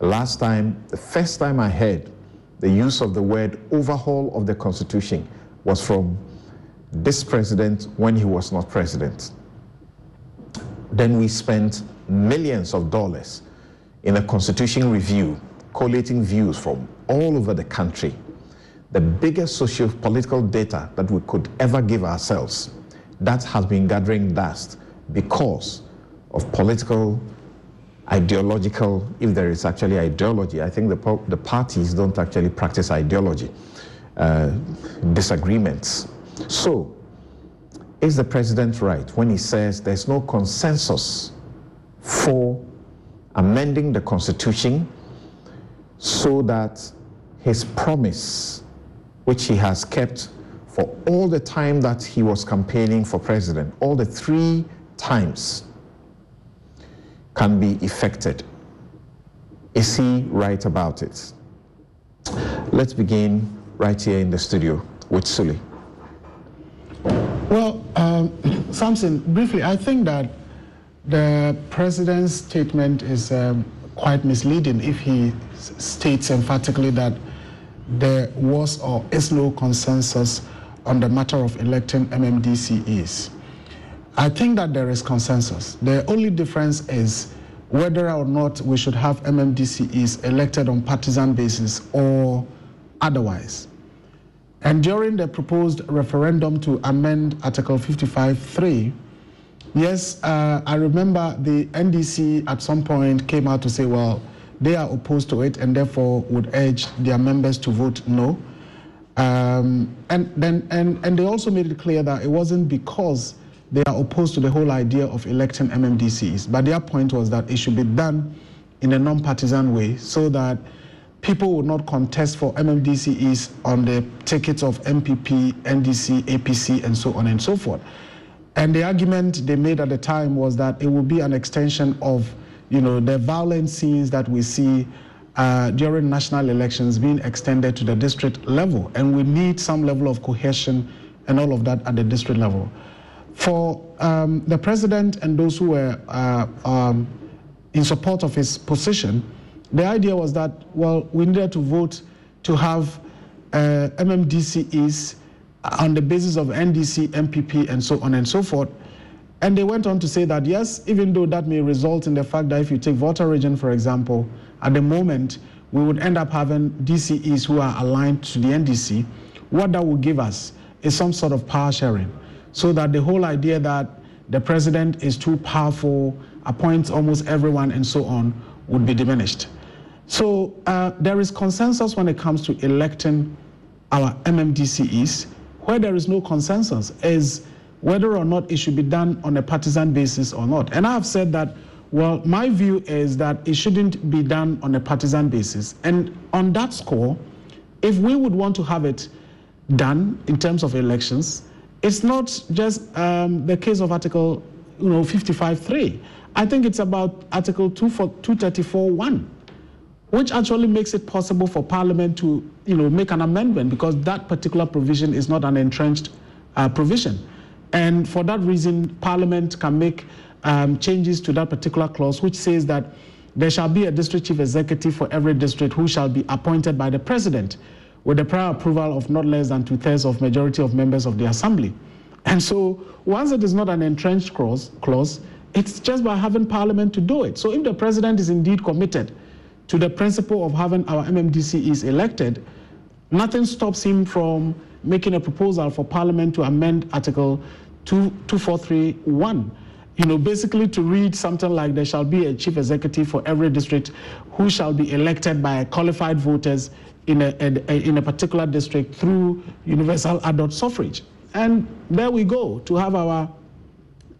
Last time, the first time I heard the use of the word overhaul of the Constitution was from this president when he was not president. Then we spent millions of dollars in a constitution review, collating views from all over the country. The biggest socio-political data that we could ever give ourselves, that has been gathering dust because of political, ideological, if there is actually ideology. I think the, the parties don't actually practice ideology, uh, disagreements. So, is the president right when he says there's no consensus for amending the constitution so that his promise, which he has kept for all the time that he was campaigning for president, all the three times can be effected. Is he right about it? Let's begin right here in the studio with Sully. Well, um, Samson, briefly, I think that the president's statement is um, quite misleading if he states emphatically that there was or is no consensus on the matter of electing MMDCEs. I think that there is consensus. The only difference is whether or not we should have MMDCEs elected on partisan basis or otherwise. And during the proposed referendum to amend Article 55.3, yes, uh, I remember the NDC at some point came out to say, well, they are opposed to it and therefore would urge their members to vote no. Um, and then and, and they also made it clear that it wasn't because they are opposed to the whole idea of electing MMDCs. But their point was that it should be done in a non-partisan way so that people would not contest for MMDCs on the tickets of NPP, NDC, APC, and so on and so forth. And the argument they made at the time was that it would be an extension of, you know, the violent scenes that we see uh, during national elections being extended to the district level. And we need some level of cohesion and all of that at the district level. For um, the president and those who were uh, um, in support of his position, the idea was that, well, we needed to vote to have uh, MMDCEs on the basis of NDC, NPP, and so on and so forth. And they went on to say that, yes, even though that may result in the fact that if you take Volta region, for example, at the moment, we would end up having DCEs who are aligned to the NDC. What that will give us is some sort of power sharing so that the whole idea that the president is too powerful, appoints almost everyone, and so on, would be diminished. So uh, there is consensus when it comes to electing our MMDCEs. Where there is no consensus is whether or not it should be done on a partisan basis or not. And I have said that, well, my view is that it shouldn't be done on a partisan basis. And on that score, if we would want to have it done in terms of elections, it's not just um, the case of Article you know, 55.3. I think it's about Article 234.1, which actually makes it possible for Parliament to you know, make an amendment because that particular provision is not an entrenched uh, provision. And for that reason, Parliament can make um, changes to that particular clause, which says that there shall be a district chief executive for every district who shall be appointed by the president with the prior approval of not less than two thirds of majority of members of the assembly. And so, once it is not an entrenched clause, clause, it's just by having parliament to do it. So, if the president is indeed committed to the principle of having our MMDCEs elected, nothing stops him from making a proposal for Parliament to amend Article 2, 2431. You know, basically to read something like there shall be a chief executive for every district who shall be elected by qualified voters in a, a, in a particular district through universal adult suffrage. And there we go to have our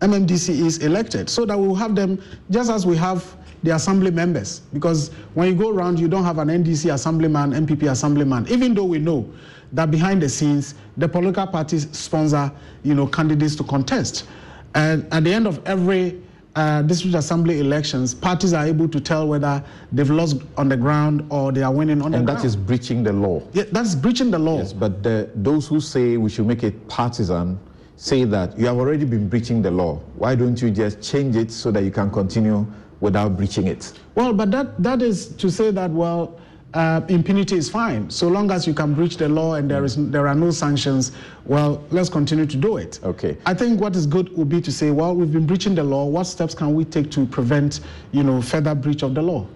MMDCEs elected so that we'll have them just as we have the assembly members. Because when you go around, you don't have an NDC assemblyman, NPP assemblyman, even though we know that behind the scenes, the political parties sponsor, you know, candidates to contest. And at the end of every uh, district assembly elections, parties are able to tell whether they've lost on the ground or they are winning on and the ground. And that is breaching the law. Yeah, that's breaching the law. Yes, but the, those who say we should make it partisan say that you have already been breaching the law. Why don't you just change it so that you can continue without breaching it? Well, but that, that is to say that, well, uh, impunity is fine. So long as you can breach the law and there, is, there are no sanctions, well, let's continue to do it. Okay. I think what is good would be to say, well, we've been breaching the law. What steps can we take to prevent, you know, further breach of the law?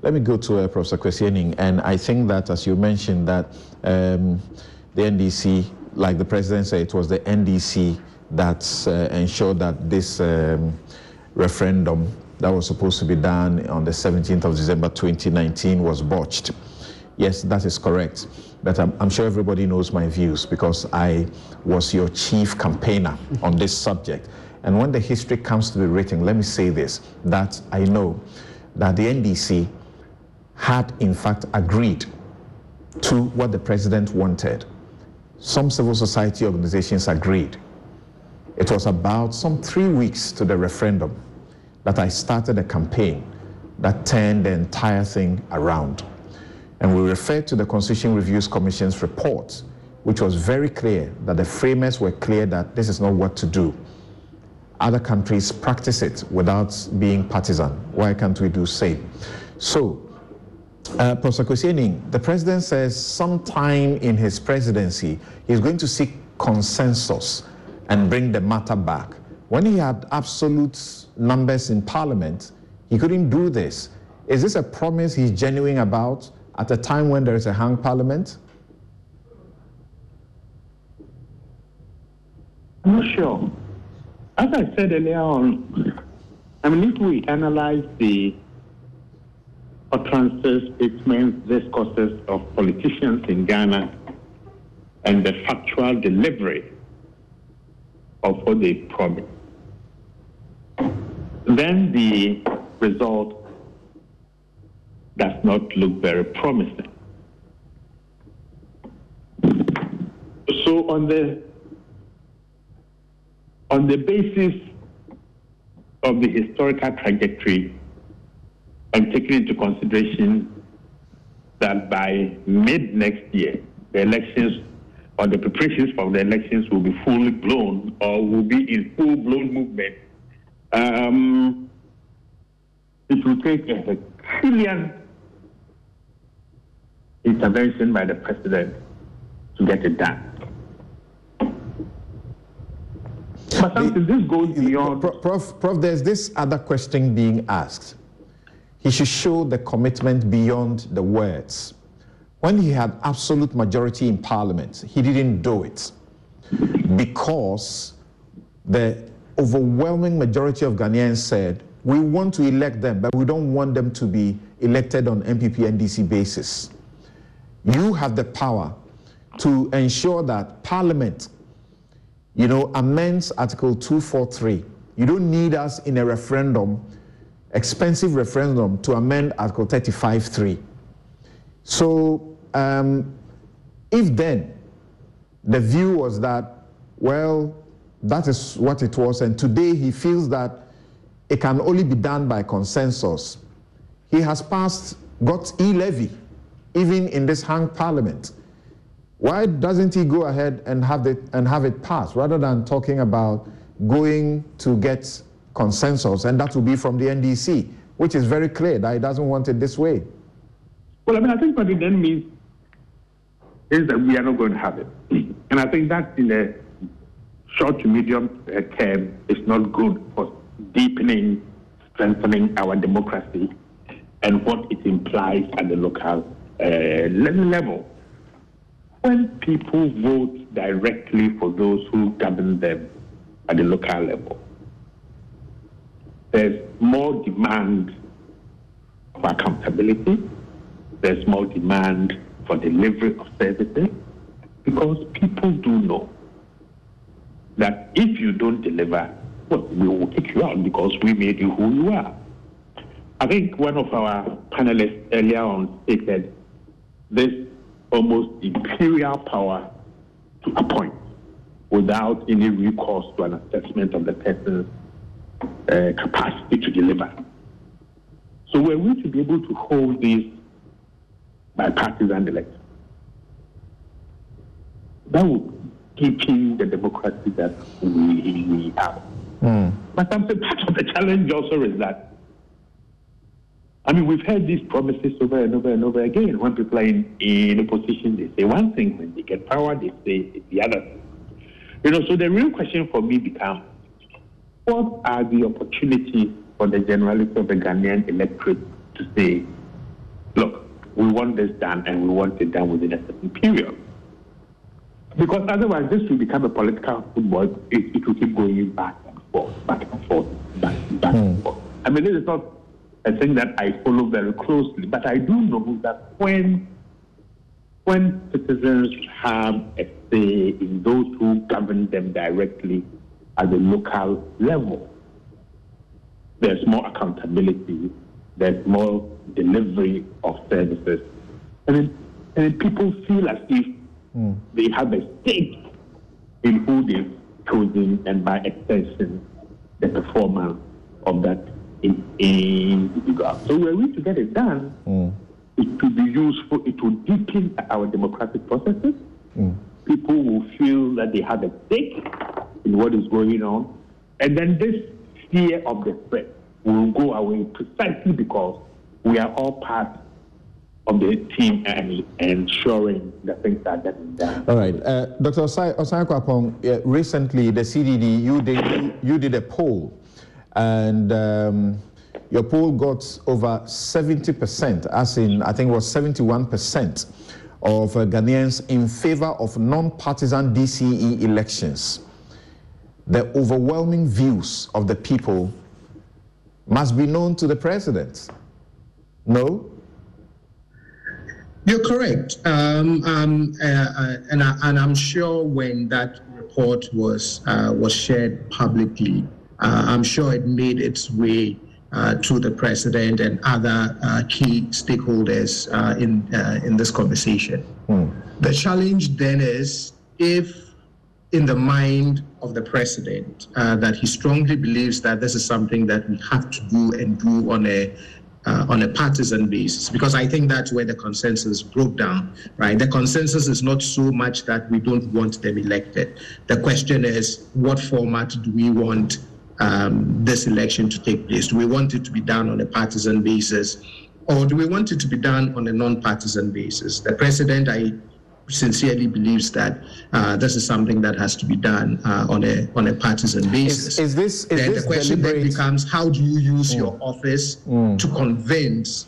Let me go to uh, Professor Kwesi Aning, and I think that, as you mentioned, that um, the NDC, like the president said, it was the NDC that uh, ensured that this um, referendum that was supposed to be done on the 17th of December 2019 was botched. Yes, that is correct. But I'm, I'm, sure everybody knows my views because I was your chief campaigner on this subject. And when the history comes to be written, let me say this that I know that the NDC had, in fact, agreed to what the president wanted. Some civil society organizations agreed. It was about some three weeks to the referendum that I started a campaign that turned the entire thing around. And we referred to the Constitution Reviews Commission's report, which was very clear that the framers were clear that this is not what to do. Other countries practice it without being partisan. Why can't we do same? So, uh, Professor Kwesi Aning, the president says sometime in his presidency, he's going to seek consensus and bring the matter back. When he had absolute numbers in parliament, he couldn't do this. Is this a promise he's genuine about at a time when there is a hung parliament? I'm not sure. As I said earlier on, I mean, if we analyze the utterances, statements, discourses of politicians in Ghana and the factual delivery of what they promised, then the result does not look very promising. So on the on the basis of the historical trajectory and taking into consideration that by mid next year the elections or the preparations for the elections will be fully blown or will be in full blown movement um, it will take a trillion intervention by the president to get it done. But something, this goes beyond. Prof, Prof, there's this other question being asked. He should show the commitment beyond the words. When he had absolute majority in parliament, he didn't do it because the overwhelming majority of Ghanaians said, we want to elect them, but we don't want them to be elected on NPP NDC basis. You have the power to ensure that Parliament you know, amends Article 243. You don't need us in a referendum, expensive referendum, to amend Article 35.3. So, um, if then the view was that, well, that is what it was, and today he feels that it can only be done by consensus, he has passed, got e levy, even in this hung parliament. Why doesn't he go ahead and have it and have it passed rather than talking about going to get consensus, and that will be from the NDC, which is very clear that he doesn't want it this way. Well, I mean, I think what it then means is that we are not going to have it, and I think that's in the short to medium term is not good for deepening, strengthening our democracy and what it implies at the local uh, level. When people vote directly for those who govern them at the local level, there's more demand for accountability, there's more demand for delivery of services, because people do know that if you don't deliver, well, we will kick you out because we made you who you are. I think one of our panelists earlier on stated this almost imperial power to appoint without any recourse to an assessment of the person's uh, capacity to deliver. So we're going to be able to hold these bipartisan elections. That will deepen the democracy that we, we have. Mm. But part of the challenge also is that I mean, we've heard these promises over and over and over again. When people are in, in opposition, they say one thing. When they get power, they say the other. You know, so the real question for me becomes, what are the opportunities for the generality of the Ghanaian electorate to say, look, we want this done and we want it done within a certain period? Because otherwise, this will become a political football. It, it will keep going back and forth, back and forth, back, back mm. and hmm. forth. I mean, this is not a thing that I follow very closely. But I do know that when when citizens have a say in those who govern them directly at the local level, there's more accountability, there's more delivery of services. I mean, and people feel as if mm. they have a stake in who they've chosen and by extension the performance of that in, individual. So were going to get it done. Mm. It will be useful. It will deepen our democratic processes. Mm. People will feel that they have a stake in what is going on. And then this fear of the threat will go away precisely because we are all part of the team and ensuring the things are getting done. All right. Uh, Dr. Osae, Osae Kwapong, uh, recently the CDD, you did, you, did a poll and um, your poll got over 70%, as in, I think it was 71% of uh, Ghanaians in favor of non-partisan DCE elections. The overwhelming views of the people must be known to the president. No? You're correct. Um, um, uh, uh, and, I, am sure when that report was, uh, was shared publicly, uh, I'm sure it made its way uh, to the president and other uh, key stakeholders in in this conversation. Mm. The challenge then is if in the mind of the president uh, that he strongly believes that this is something that we have to do and do on a uh, on a partisan basis because I think that's where the consensus broke down, right? The consensus is not so much that we don't want them elected. The question is, what format do we want um, this election to take place? Do we want it to be done on a partisan basis, or do we want it to be done on a non-partisan basis? The president, I sincerely believes that uh, this is something that has to be done uh, on a on a partisan basis. Is, is this is then this the question deliberate? then becomes how do you use mm. your office mm. to convince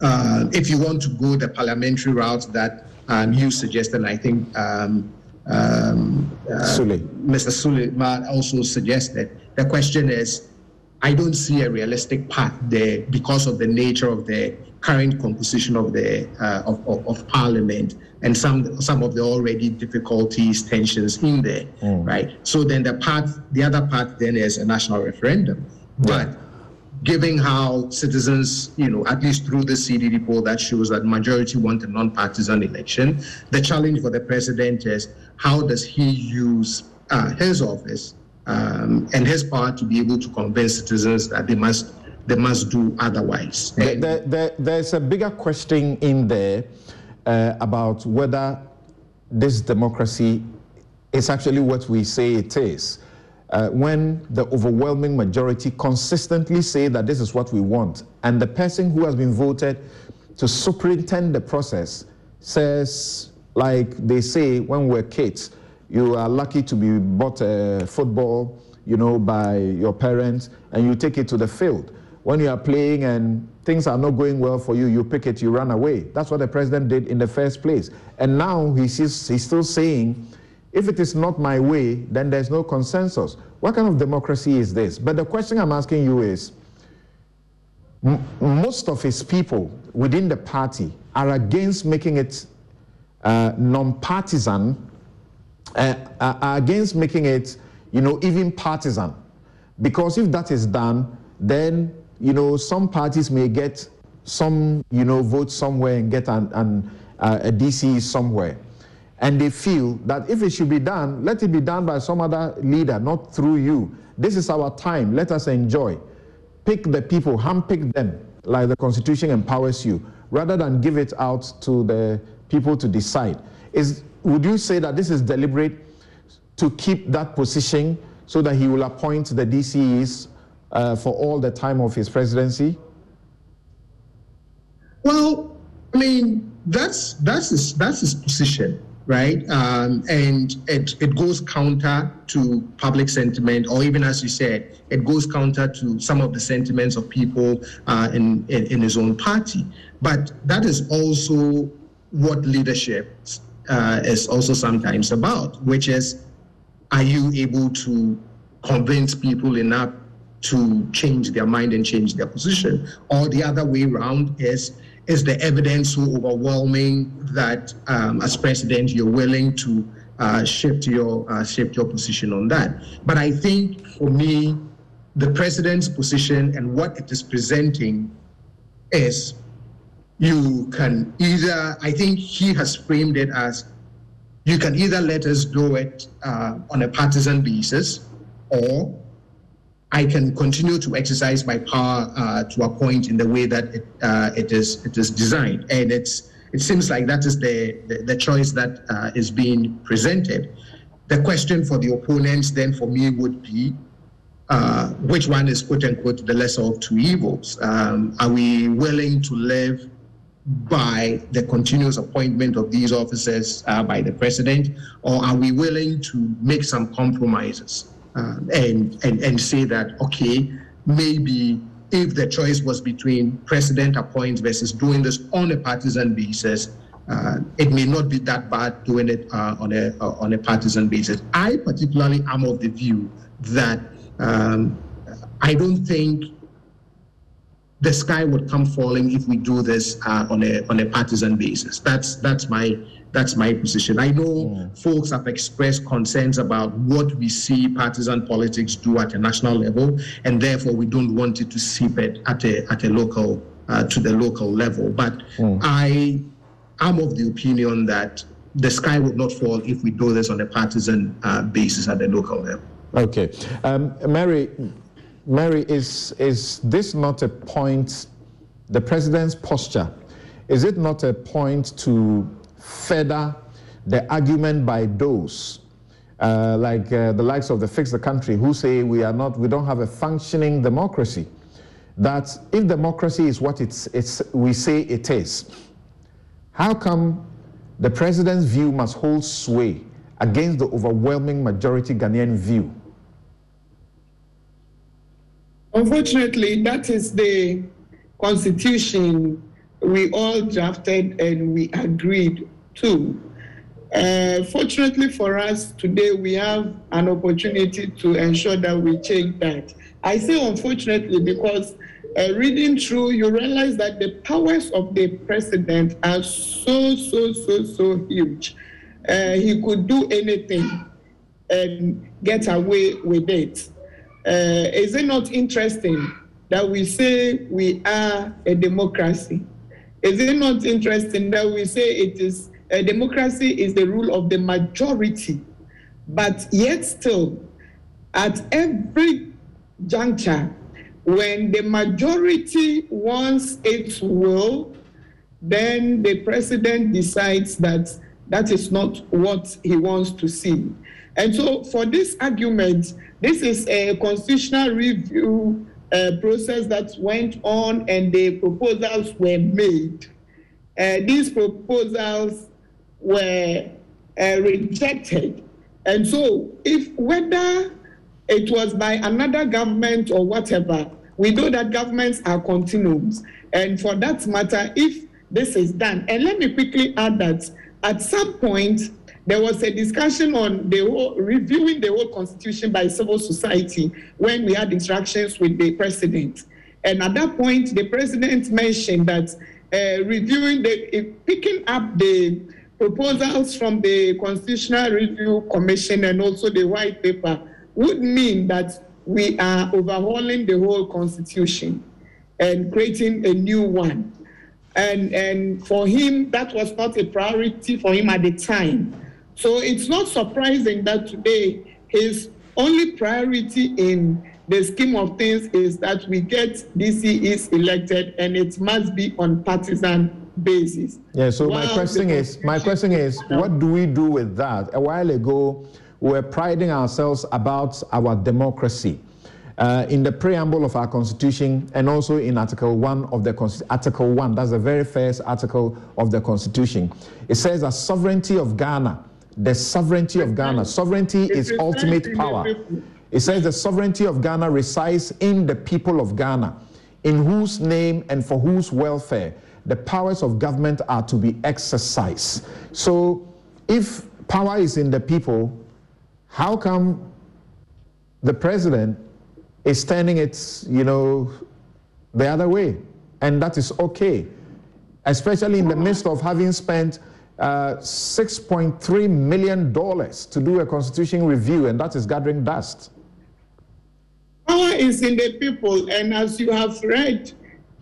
uh, if you want to go the parliamentary route that um, you And I think um, um, uh, Mr. Suleiman also suggested. The question is, I don't see a realistic path there because of the nature of the current composition of the uh, of, of, of, parliament and some some of the already difficulties tensions in there mm. right? So then the part the other part then is a national referendum. But given how citizens you know at least through the cdd poll that shows that majority want a non-partisan election the challenge for the president is how does he use uh, his office um, and his power to be able to convince citizens that they must they must do otherwise. There, there, there's a bigger question in there uh, about whether this democracy is actually what we say it is. Uh, when the overwhelming majority consistently say that this is what we want, and the person who has been voted to superintend the process says, like they say when we're kids, you are lucky to be bought a football, you know, by your parents, and you take it to the field. When you are playing and things are not going well for you, you pick it, you run away. That's what the president did in the first place. And now he's, he's still saying, if it is not my way, then there's no consensus. What kind of democracy is this? But the question I'm asking you is most of his people within the party are against making it uh, non partisan, uh, are against making it, you know, even partisan. Because if that is done, then you know, some parties may get some, you know, vote somewhere and get an, an uh, a DC somewhere. And they feel that if it should be done, let it be done by some other leader, not through you. This is our time. Let us enjoy. Pick the people, handpick them, like the Constitution empowers you, rather than give it out to the people to decide. Is, would you say that this is deliberate to keep that position so that he will appoint the DCEs uh, for all the time of his presidency? Well, I mean, that's that's his, that's his position, right? Um, and it, it goes counter to public sentiment, or even as you said, it goes counter to some of the sentiments of people uh, in, in, in his own party. But that is also what leadership uh, is also sometimes about, which is, are you able to convince people enough to change their mind and change their position. Or the other way around is is the evidence so overwhelming that um, as president you're willing to uh, shift your uh, shift your position on that. But I think for me, the president's position and what it is presenting is you can either I think he has framed it as you can either let us do it uh, on a partisan basis or I can continue to exercise my power uh, to a point in the way that it, uh, it is it is designed, and it's it seems like that is the the, the choice that uh, is being presented. The question for the opponents then for me would be, uh, which one is quote unquote the lesser of two evils? Um, are we willing to live by the continuous appointment of these officers uh, by the president, or are we willing to make some compromises? Uh, and, and, and say that, okay, maybe if the choice was between president appoints versus doing this on a partisan basis, uh, it may not be that bad doing it uh, on a uh, on a partisan basis. I particularly am of the view that um, I don't think the sky would come falling if we do this uh, on a on a partisan basis. That's that's my that's my position. I know mm. folks have expressed concerns about what we see partisan politics do at a national level, and therefore we don't want it to seep it at a at a local uh, to the local level. But mm. I am of the opinion that the sky would not fall if we do this on a partisan uh, basis at the local level. Okay, um, Mary. Mary, is is this not a point? The president's posture is it not a point to further the argument by those uh, like uh, the likes of the Fix the Country who say we are not, we don't have a functioning democracy. That if democracy is what it's, it's, we say it is, how come the president's view must hold sway against the overwhelming majority Ghanaian view? Unfortunately, that is the constitution we all drafted and we agreed to. Uh, fortunately for us, today we have an opportunity to ensure that we change that. I say unfortunately because uh, reading through, you realize that the powers of the president are so, so, so, so huge. Uh, he could do anything and get away with it. Uh, is it not interesting that we say we are a democracy? Is it not interesting that we say it is a democracy is the rule of the majority, but yet still, at every juncture, when the majority wants its will, then the president decides that that is not what he wants to see. And so, for this argument, this is a constitutional review uh, process that went on, and the proposals were made. Uh, these proposals were uh, rejected. And so, if whether it was by another government or whatever, we know that governments are continuums. And for that matter, if this is done, and let me quickly add that at some point, there was a discussion on the whole, reviewing the whole constitution by civil society when we had interactions with the president. And at that point, the president mentioned that uh, reviewing the, uh, picking up the proposals from the Constitutional Review Commission and also the white paper would mean that we are overhauling the whole constitution and creating a new one. And, and for him, that was not a priority for him at the time. So it's not surprising that today his only priority in the scheme of things is that we get DCEs elected and it must be on partisan basis. Yeah, so my question is my question is what do we do with that? A while ago we were priding ourselves about our democracy. Uh, in the preamble of our constitution and also in article 1 of the article 1 that's the very first article of the constitution it says that sovereignty of ghana the sovereignty of ghana sovereignty is ultimate power it says the sovereignty of ghana resides in the people of ghana in whose name and for whose welfare the powers of government are to be exercised so if power is in the people how come the president is turning it, you know, the other way? And that is okay, especially in the midst of having spent uh, $6.3 million to do a constitution review, and that is gathering dust. Power is in the people, and as you have read,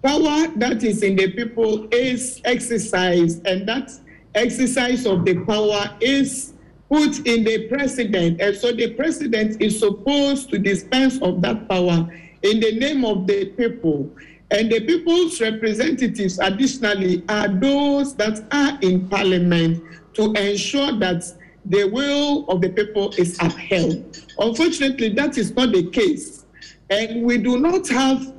power that is in the people is exercised, and that exercise of the power is put in the president. And so the president is supposed to dispense of that power in the name of the people. And the people's representatives, additionally, are those that are in parliament to ensure that the will of the people is upheld. Unfortunately, that is not the case. And we do not have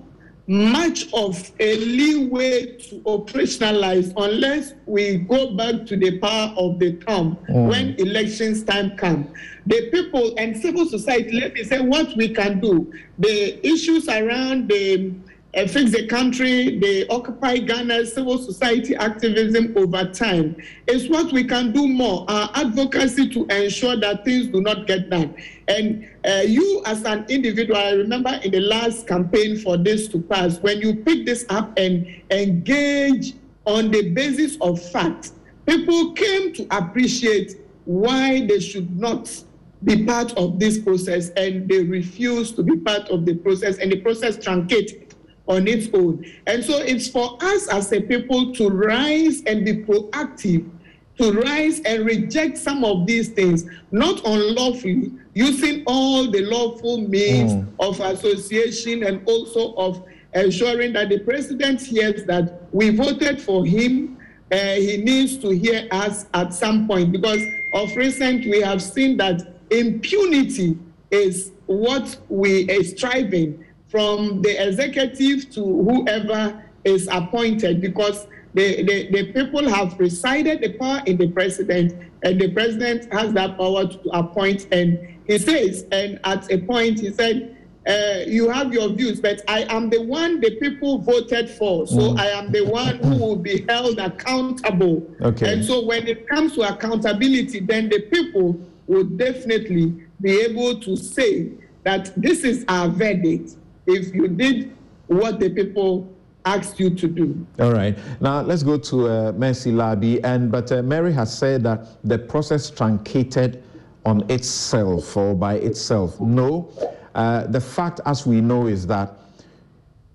much of a leeway to operationalize unless we go back to the power of the thumb mm. when elections time come. The people and civil society, let me say what we can do. The issues around the uh, fix the country, the Occupy Ghana civil society activism over time is what we can do more. Our advocacy to ensure that things do not get done. And uh, you, as an individual, I remember in the last campaign for this to pass, when you pick this up and engage on the basis of facts, people came to appreciate why they should not be part of this process and they refuse to be part of the process and the process truncated on its own. And so it's for us as a people to rise and be proactive, to rise and reject some of these things, not unlawfully, using all the lawful means mm. of association and also of ensuring that the president hears that we voted for him. Uh, he needs to hear us at some point because of recent we have seen that impunity is what we are striving from the executive to whoever is appointed because the, the, the people have resided the power in the president and the president has that power to appoint and he says and at a point he said uh, you have your views, but I am the one the people voted for. So Mm. I am the one who will be held accountable. Okay. And so when it comes to accountability, then the people will definitely be able to say that this is our verdict if you did what the people asked you to do. All right. Now let's go to uh, Mercy Larbi. And but uh, Mary has said that the process truncated on itself or by itself. No. Uh, the fact, as we know, is that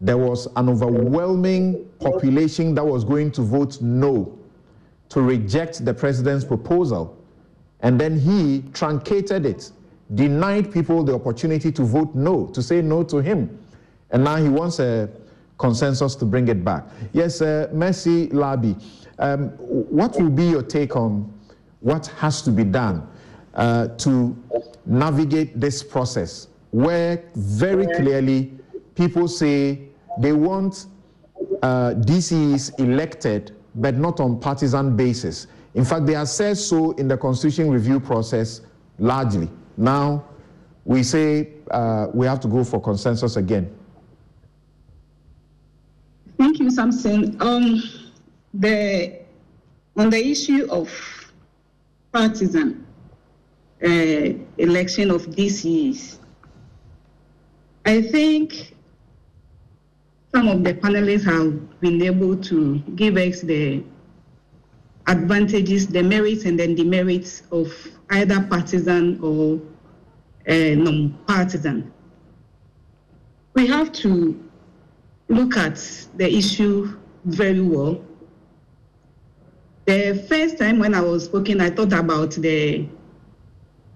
there was an overwhelming population that was going to vote no to reject the president's proposal. And then he truncated it, denied people the opportunity to vote no, to say no to him. And now he wants a consensus to bring it back. Yes, uh, Mercy Larbi, um, what will be your take on what has to be done uh, to navigate this process where very clearly people say they want uh, DCs elected, but not on partisan basis. In fact, they have said so in the constitution review process largely. Now, we say uh, we have to go for consensus again. You, Samson. Um, the on the issue of partisan uh, election of DCs, I think some of the panelists have been able to give us the advantages, the merits and then demerits of either partisan or uh, non-partisan. We have to look at the issue very well. The first time when I was speaking, I thought about the,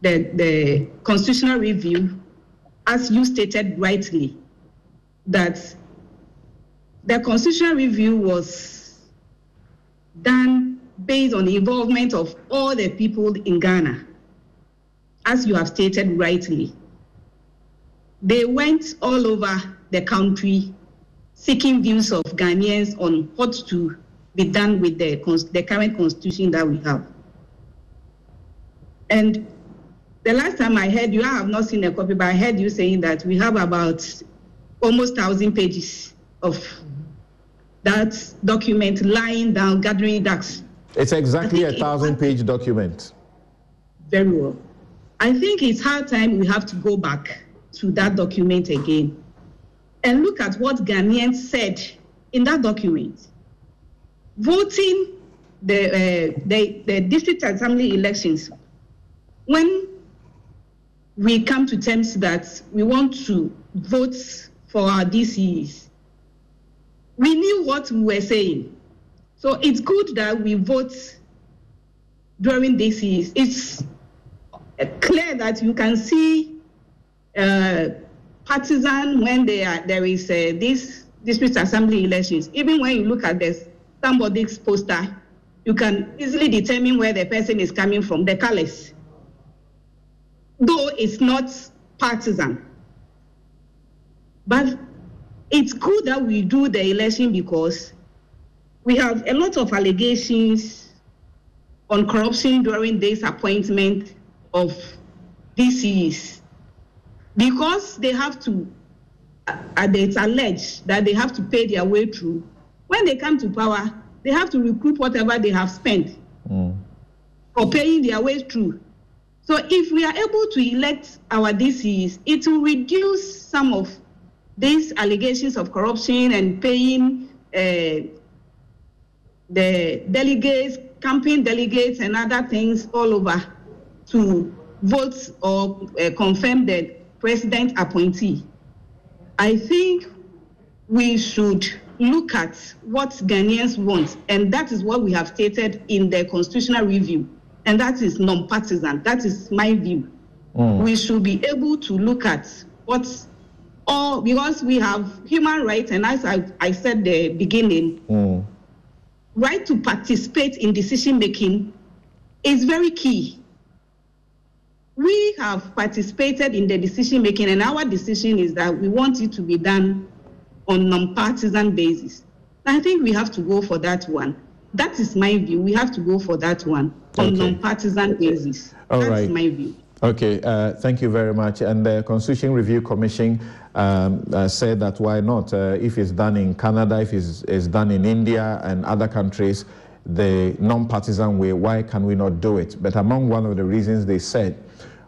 the, the constitutional review, as you stated rightly, that the constitutional review was done based on the involvement of all the people in Ghana, as you have stated rightly. They went all over the country seeking views of Ghanaians on what to be done with the, the current constitution that we have. And the last time I heard you, I have not seen a copy, but I heard you saying that we have about almost thousand pages of that document lying down, gathering dust. It's exactly a thousand page document. Very well. I think it's high time we have to go back to that document again and look at what Ghanaians said in that document. Voting the, uh, the, the district assembly elections, when we come to terms that we want to vote for our DCs, we knew what we were saying. So it's good that we vote during DCs. It's clear that you can see uh, partisan when there are, there is uh, this district assembly elections. Even when you look at this somebody's poster, you can easily determine where the person is coming from, the colors. Though it's not partisan. But it's good that we do the election because we have a lot of allegations on corruption during this appointment of DCs because they have to, uh, it's alleged that they have to pay their way through. When they come to power, they have to recoup whatever they have spent for paying their way through. So if we are able to elect our DCs, it will reduce some of these allegations of corruption and paying uh, the delegates, campaign delegates, and other things all over to vote or uh, confirm the president appointee. I think we should look at what Ghanaians want, and that is what we have stated in the constitutional review, and that is non-partisan. That is my view. Mm. We should be able to look at what all because we have human rights, and as I, I said the beginning, mm. right to participate in decision making is very key. We have participated in the decision making, and our decision is that we want it to be done on non-partisan basis. I think we have to go for that one. That is my view. We have to go for that one on Okay. non-partisan basis. All That's right. my view. Okay, uh, thank you very much. And the Constitution Review Commission um, uh, said that why not? Uh, if it's done in Canada, if it's, it's, done in India and other countries, the non-partisan way, why can we not do it? But among one of the reasons they said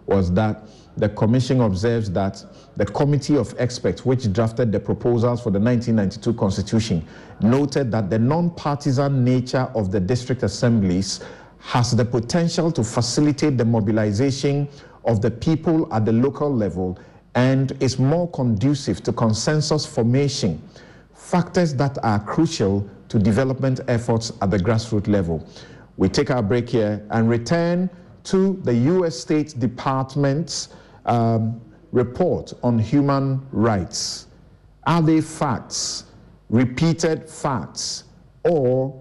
was that the commission observes that the committee of experts which drafted the proposals for the 1992 constitution noted that the non-partisan nature of the district assemblies has the potential to facilitate the mobilization of the people at the local level and is more conducive to consensus formation, factors that are crucial to development efforts at the grassroots level. We take our break here and return to the U.S. State Department's um, report on human rights. Are they facts, repeated facts, or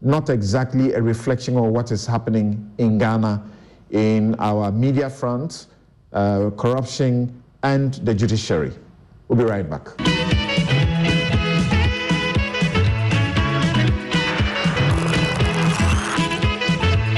not exactly a reflection of what is happening in Ghana in our media front, uh, corruption, and the judiciary. We'll be right back.